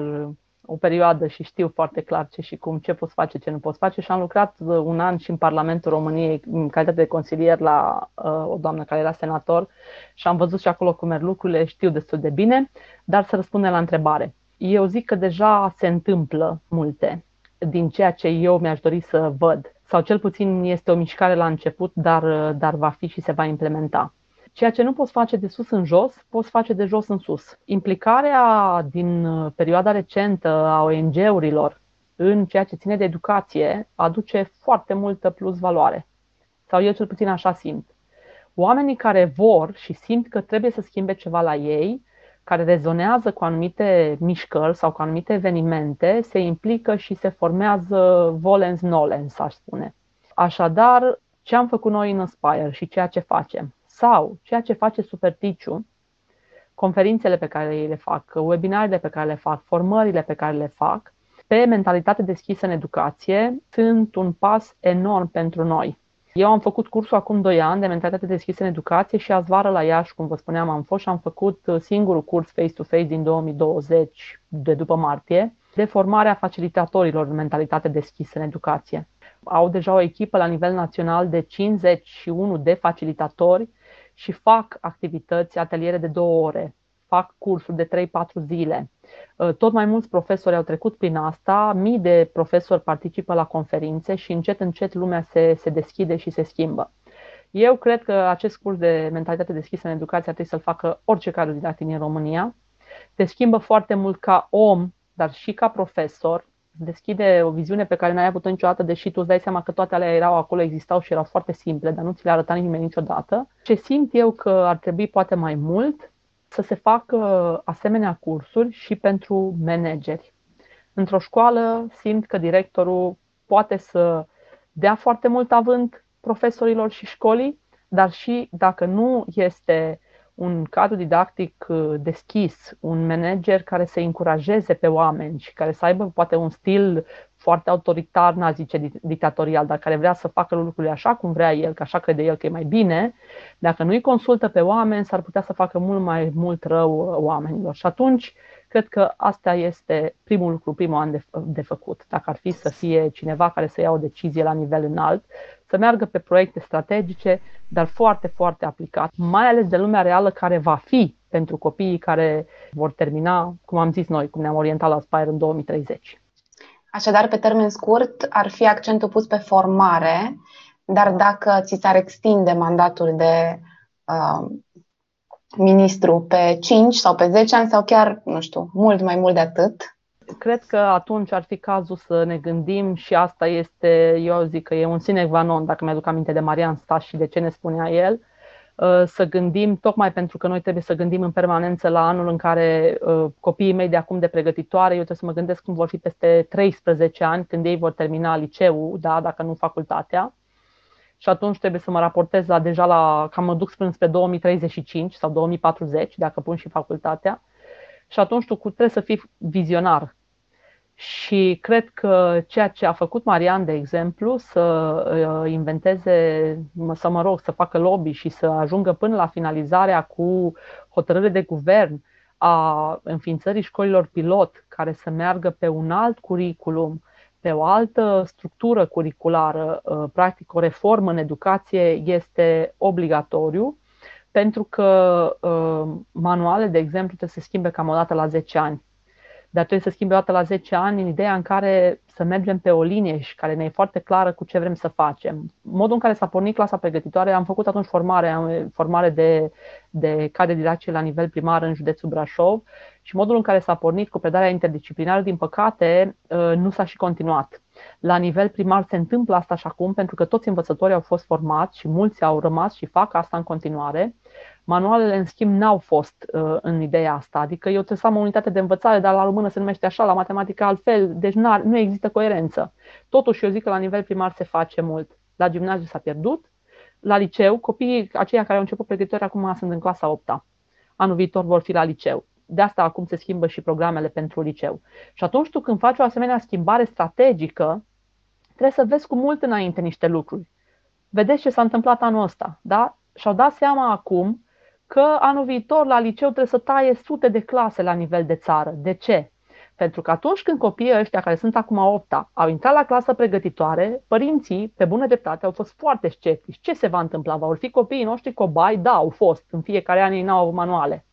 o perioadă și știu foarte clar ce și cum, ce poți face, ce nu poți face și am lucrat un an și în Parlamentul României în calitate de consilier la uh, o doamnă care era senator și am văzut și acolo cum merg lucrurile, știu destul de bine, dar să răspundem la întrebare. Eu zic că deja se întâmplă multe din ceea ce eu mi-aș dori să văd sau cel puțin este o mișcare la început, dar, dar va fi și se va implementa. Ceea ce nu poți face de sus în jos, poți face de jos în sus. Implicarea din perioada recentă a ONG-urilor în ceea ce ține de educație aduce foarte multă plus valoare. Sau eu cel puțin așa simt. Oamenii care vor și simt că trebuie să schimbe ceva la ei, care rezonează cu anumite mișcări sau cu anumite evenimente, se implică și se formează volens nolens, aș spune. Așadar, ce am făcut noi în Aspire și ceea ce facem, sau ceea ce face Superticiu, conferințele pe care le fac, webinarele pe care le fac, formările pe care le fac, pe mentalitate deschisă în educație, sunt un pas enorm pentru noi. Eu am făcut cursul acum 2 ani de mentalitate deschisă în educație și azi vară la Iași, cum vă spuneam, am fost și am făcut uh, singurul curs face-to-face din 2020, de după martie, de formare a facilitatorilor în mentalitate deschisă în educație. Au deja o echipă la nivel național de 51 de facilitatori și fac activități, ateliere de două ore, fac cursuri de 3-4 zile. Uh, tot mai mulți profesori au trecut prin asta, mii de profesori participă la conferințe și încet, încet lumea se, se deschide și se schimbă. Eu cred că acest curs de mentalitate deschisă în educație ar trebui să-l facă orice cadru didactic din România. Te schimbă foarte mult ca om, dar și ca profesor. Deschide o viziune pe care n-ai avut-o niciodată, deși tu îți dai seama că toate alea erau acolo, existau și erau foarte simple, dar nu ți le arăta nimeni niciodată. Ce simt eu că ar trebui poate mai mult să se facă asemenea cursuri și pentru manageri. Într-o școală simt că directorul poate să dea foarte mult avânt profesorilor și școlii, dar și dacă nu este un cadru didactic uh, deschis, un manager care să încurajeze pe oameni și care să aibă poate un stil foarte autoritar, n-aș zice dictatorial, dar care vrea să facă lucrurile așa cum vrea el, că așa crede el că e mai bine, dacă nu-i consultă pe oameni, s-ar putea să facă mult mai mult rău uh, oamenilor. Și atunci, cred că asta este primul lucru, primul an de, de făcut. Dacă ar fi să fie cineva care să ia o decizie la nivel înalt, să meargă pe proiecte strategice, dar foarte, foarte aplicat, mai ales de lumea reală care va fi pentru copiii care vor termina, cum am zis noi, cum ne-am orientat la Spire în 2030. Așadar, pe termen scurt, ar fi accentul pus pe formare, dar dacă ți s-ar extinde mandatul de uh, ministru pe 5 sau pe 10 ani sau chiar, nu știu, mult mai mult de atât, cred că atunci ar fi cazul să ne gândim și asta este, eu zic că e un sine qua non, dacă mi-aduc aminte de Marian Stas și de ce ne spunea el, uh, să gândim, tocmai pentru că noi trebuie să gândim în permanență la anul în care uh, copiii mei de acum de pregătitoare, eu trebuie să mă gândesc cum vor fi peste 13 ani, când ei vor termina liceul, da, dacă nu facultatea. Și atunci trebuie să mă raportez la deja la, cam mă duc spre 2035 sau 2040, dacă pun și facultatea. Și atunci tu trebuie să fii vizionar și cred că ceea ce a făcut Marian, de exemplu, să uh, inventeze, să mă rog, să facă lobby și să ajungă până la finalizarea cu hotărâre de guvern a înființării școlilor pilot, care să meargă pe un alt curriculum, pe o altă structură curriculară, uh, practic o reformă în educație este obligatoriu, pentru că uh, manuale, de exemplu, trebuie să se schimbe cam o dată la 10 ani dar trebuie să schimbi o dată la 10 ani în ideea în care să mergem pe o linie și care ne e foarte clară cu ce vrem să facem. Modul în care s-a pornit clasa pregătitoare, am făcut atunci formare, am, formare de, de cadre didactice la nivel primar în județul Brașov și modul în care s-a pornit cu predarea interdisciplinară, din păcate, uh, nu s-a și continuat. La nivel primar se întâmplă asta și acum, pentru că toți învățătorii au fost formați și mulți au rămas și fac asta în continuare. Manualele, în schimb, n-au fost uh, în ideea asta. Adică eu trebuie să am o unitate de învățare, dar la română se numește așa, la matematică altfel, deci nu există coerență. Totuși, eu zic că la nivel primar se face mult. La gimnaziu s-a pierdut, la liceu, copiii aceia care au început pregătitori acum sunt în clasa 8 -a. Anul viitor vor fi la liceu. De asta acum se schimbă și programele pentru liceu. Și atunci tu când faci o asemenea schimbare strategică, trebuie să vezi cu mult înainte niște lucruri. Vedeți ce s-a întâmplat anul ăsta, da? Și-au dat seama acum că anul viitor la liceu trebuie să taie sute de clase la nivel de țară. De ce? Pentru că atunci când copiii ăștia care sunt acum 8 au intrat la clasă pregătitoare, părinții, pe bună dreptate, au fost foarte sceptici. Ce se va întâmpla? Vor fi copiii noștri cobai? Da, au fost. În fiecare an ei n-au manuale.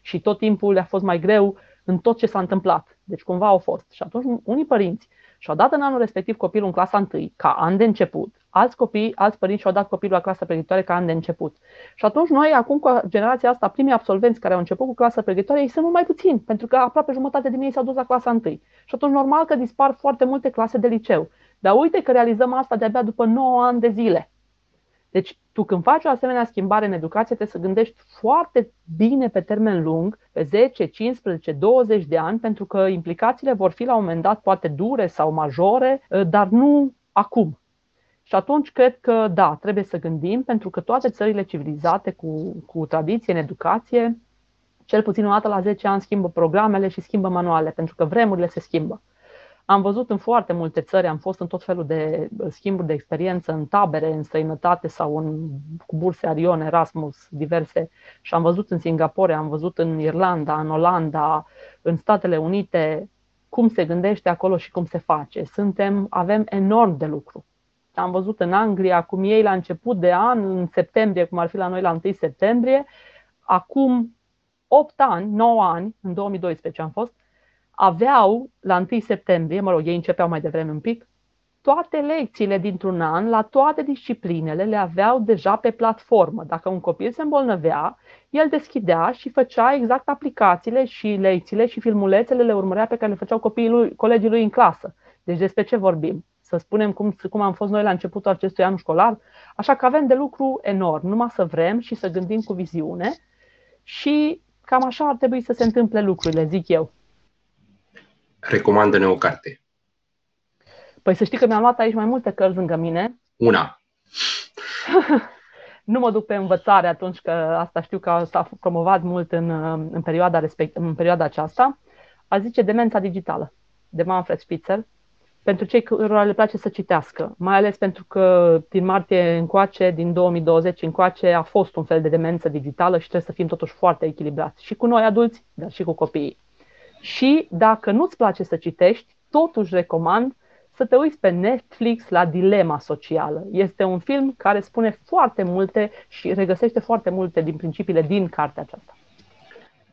Și tot timpul le-a fost mai greu în tot ce s-a întâmplat. Deci cumva au fost. Și atunci unii părinți și-au dat în anul respectiv copilul în clasa 1, ca an de început, alți copii, alți părinți și-au dat copilul la clasa pregătitoare ca an de început. Și atunci noi, acum cu generația asta, primii absolvenți care au început cu clasa pregătitoare, ei sunt mult mai puțini, pentru că aproape jumătate din ei s-au dus la clasa 1. Și atunci normal că dispar foarte multe clase de liceu. Dar uite că realizăm asta de-abia după 9 ani de zile. Deci, tu când faci o asemenea schimbare în educație, trebuie să gândești foarte bine pe termen lung, pe 10, 15, 20 de ani, pentru că implicațiile vor fi la un moment dat poate dure sau majore, dar nu acum. Și atunci cred că, da, trebuie să gândim, pentru că toate țările civilizate cu, cu tradiție în educație, cel puțin o dată la 10 ani schimbă programele și schimbă manuale, pentru că vremurile se schimbă. Am văzut în foarte multe țări, am fost în tot felul de schimburi de experiență, în tabere, în străinătate sau în, cu burse Arion, Erasmus, diverse. Și am văzut în Singapore, am văzut în Irlanda, în Olanda, în Statele Unite, cum se gândește acolo și cum se face. Suntem, avem enorm de lucru. Am văzut în Anglia cum ei la început de an, în septembrie, cum ar fi la noi la 1 septembrie, acum 8 ani, 9 ani, în 2012 am fost, aveau la 1 septembrie, mă rog, ei începeau mai devreme un pic, toate lecțiile dintr-un an, la toate disciplinele, le aveau deja pe platformă. Dacă un copil se îmbolnăvea, el deschidea și făcea exact aplicațiile și lecțiile și filmulețele le urmărea pe care le făceau copiii lui, colegii lui în clasă. Deci despre ce vorbim? Să spunem cum, cum am fost noi la începutul acestui an școlar? Așa că avem de lucru enorm, numai să vrem și să gândim cu viziune și cam așa ar trebui să se întâmple lucrurile, zic eu recomandă-ne o carte. Păi să știi că mi-am luat aici mai multe cărți lângă mine. Una. nu mă duc pe învățare atunci că asta știu că s-a promovat mult în, în, perioada, respect, în perioada aceasta. A zice Demența Digitală, de Manfred Spitzer, pentru cei care le place să citească, mai ales pentru că din martie încoace, din 2020 încoace, a fost un fel de demență digitală și trebuie să fim totuși foarte echilibrați și cu noi adulți, dar și cu copiii. Și dacă nu-ți place să citești, totuși recomand să te uiți pe Netflix la Dilema Socială. Este un film care spune foarte multe și regăsește foarte multe din principiile din cartea aceasta.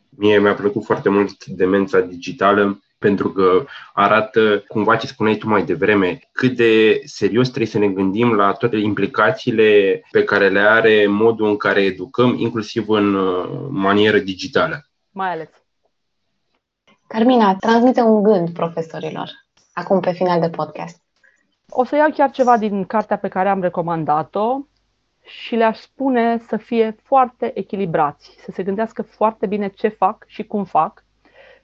Mie mi-a plăcut foarte mult Demența Digitală. pentru că arată cumva ce spuneai tu mai devreme, cât de serios trebuie să ne gândim la toate implicațiile pe care le are modul în care educăm, inclusiv în uh, manieră digitală. Mai ales. Carmina, transmite un gând profesorilor, acum pe final de podcast. O să iau chiar ceva din cartea pe care am recomandat-o și le-aș spune să fie foarte echilibrați, să se gândească foarte bine ce fac și cum fac,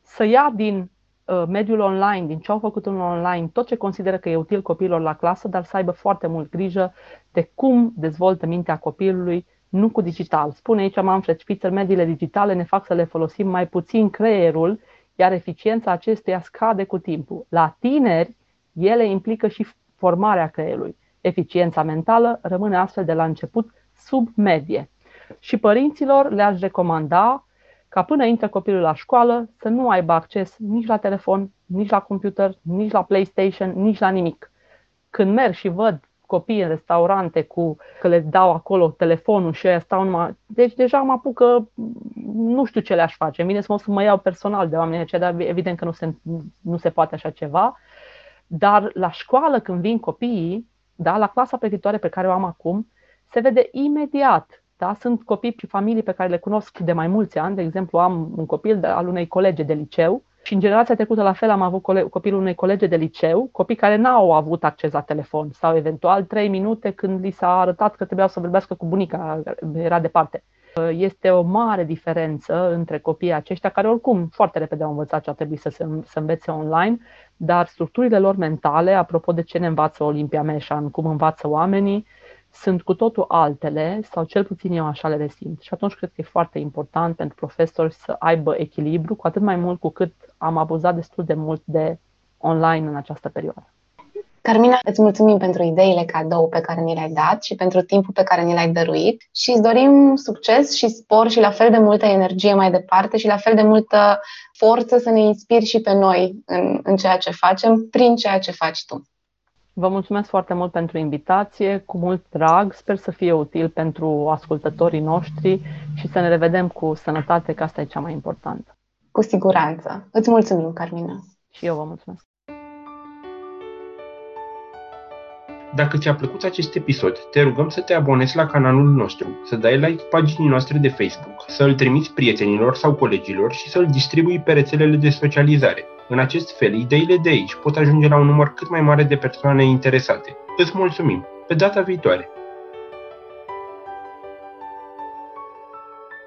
să ia din uh, mediul online, din ce au făcut în online, tot ce consideră că e util copiilor la clasă, dar să aibă foarte mult grijă de cum dezvoltă mintea copilului, nu cu digital. Spune aici Manfred Spitzer, mediile digitale ne fac să le folosim mai puțin creierul, iar eficiența acestuia scade cu timpul. La tineri, ele implică și formarea creierului. Eficiența mentală rămâne astfel de la început sub medie. Și părinților le-aș recomanda ca până intră copilul la școală să nu aibă acces nici la telefon, nici la computer, nici la PlayStation, nici la nimic. Când merg și văd copii în restaurante cu că le dau acolo telefonul și ăia stau numai... Deci deja mă apucă, nu știu ce le-aș face. Vine să mă, să mă iau personal de oameni aceia, dar evident că nu se, nu se poate așa ceva. Dar la școală, când vin copiii, da, la clasa pregătitoare pe care o am acum, se vede imediat. Da? Sunt copii și familii pe care le cunosc de mai mulți ani. De exemplu, am un copil al unei colege de liceu și în generația trecută la fel am avut copilul unei colege de liceu, copii care n-au avut acces la telefon sau eventual trei minute când li s-a arătat că trebuiau să vorbească cu bunica, era departe. Este o mare diferență între copiii aceștia care oricum foarte repede au învățat ce ar trebui să se să învețe online, dar structurile lor mentale, apropo de ce ne învață Olimpia Meșan, cum învață oamenii, sunt cu totul altele, sau cel puțin eu așa le resimt. Și atunci cred că e foarte important pentru profesori să aibă echilibru, cu atât mai mult cu cât am abuzat destul de mult de online în această perioadă. Carmina, îți mulțumim pentru ideile cadou pe care ni le-ai dat și pentru timpul pe care ni l-ai dăruit și îți dorim succes și spor și la fel de multă energie mai departe și la fel de multă forță să ne inspiri și pe noi în, în ceea ce facem, prin ceea ce faci tu. Vă mulțumesc foarte mult pentru invitație, cu mult drag, sper să fie util pentru ascultătorii noștri și să ne revedem cu sănătate, că asta e cea mai importantă. Cu siguranță. Îți mulțumim, Carmina. Și eu vă mulțumesc. Dacă ți-a plăcut acest episod, te rugăm să te abonezi la canalul nostru, să dai like paginii noastre de Facebook, să îl trimiți prietenilor sau colegilor și să îl distribui pe rețelele de socializare. În acest fel, ideile de aici pot ajunge la un număr cât mai mare de persoane interesate. Îți mulțumim! Pe data viitoare!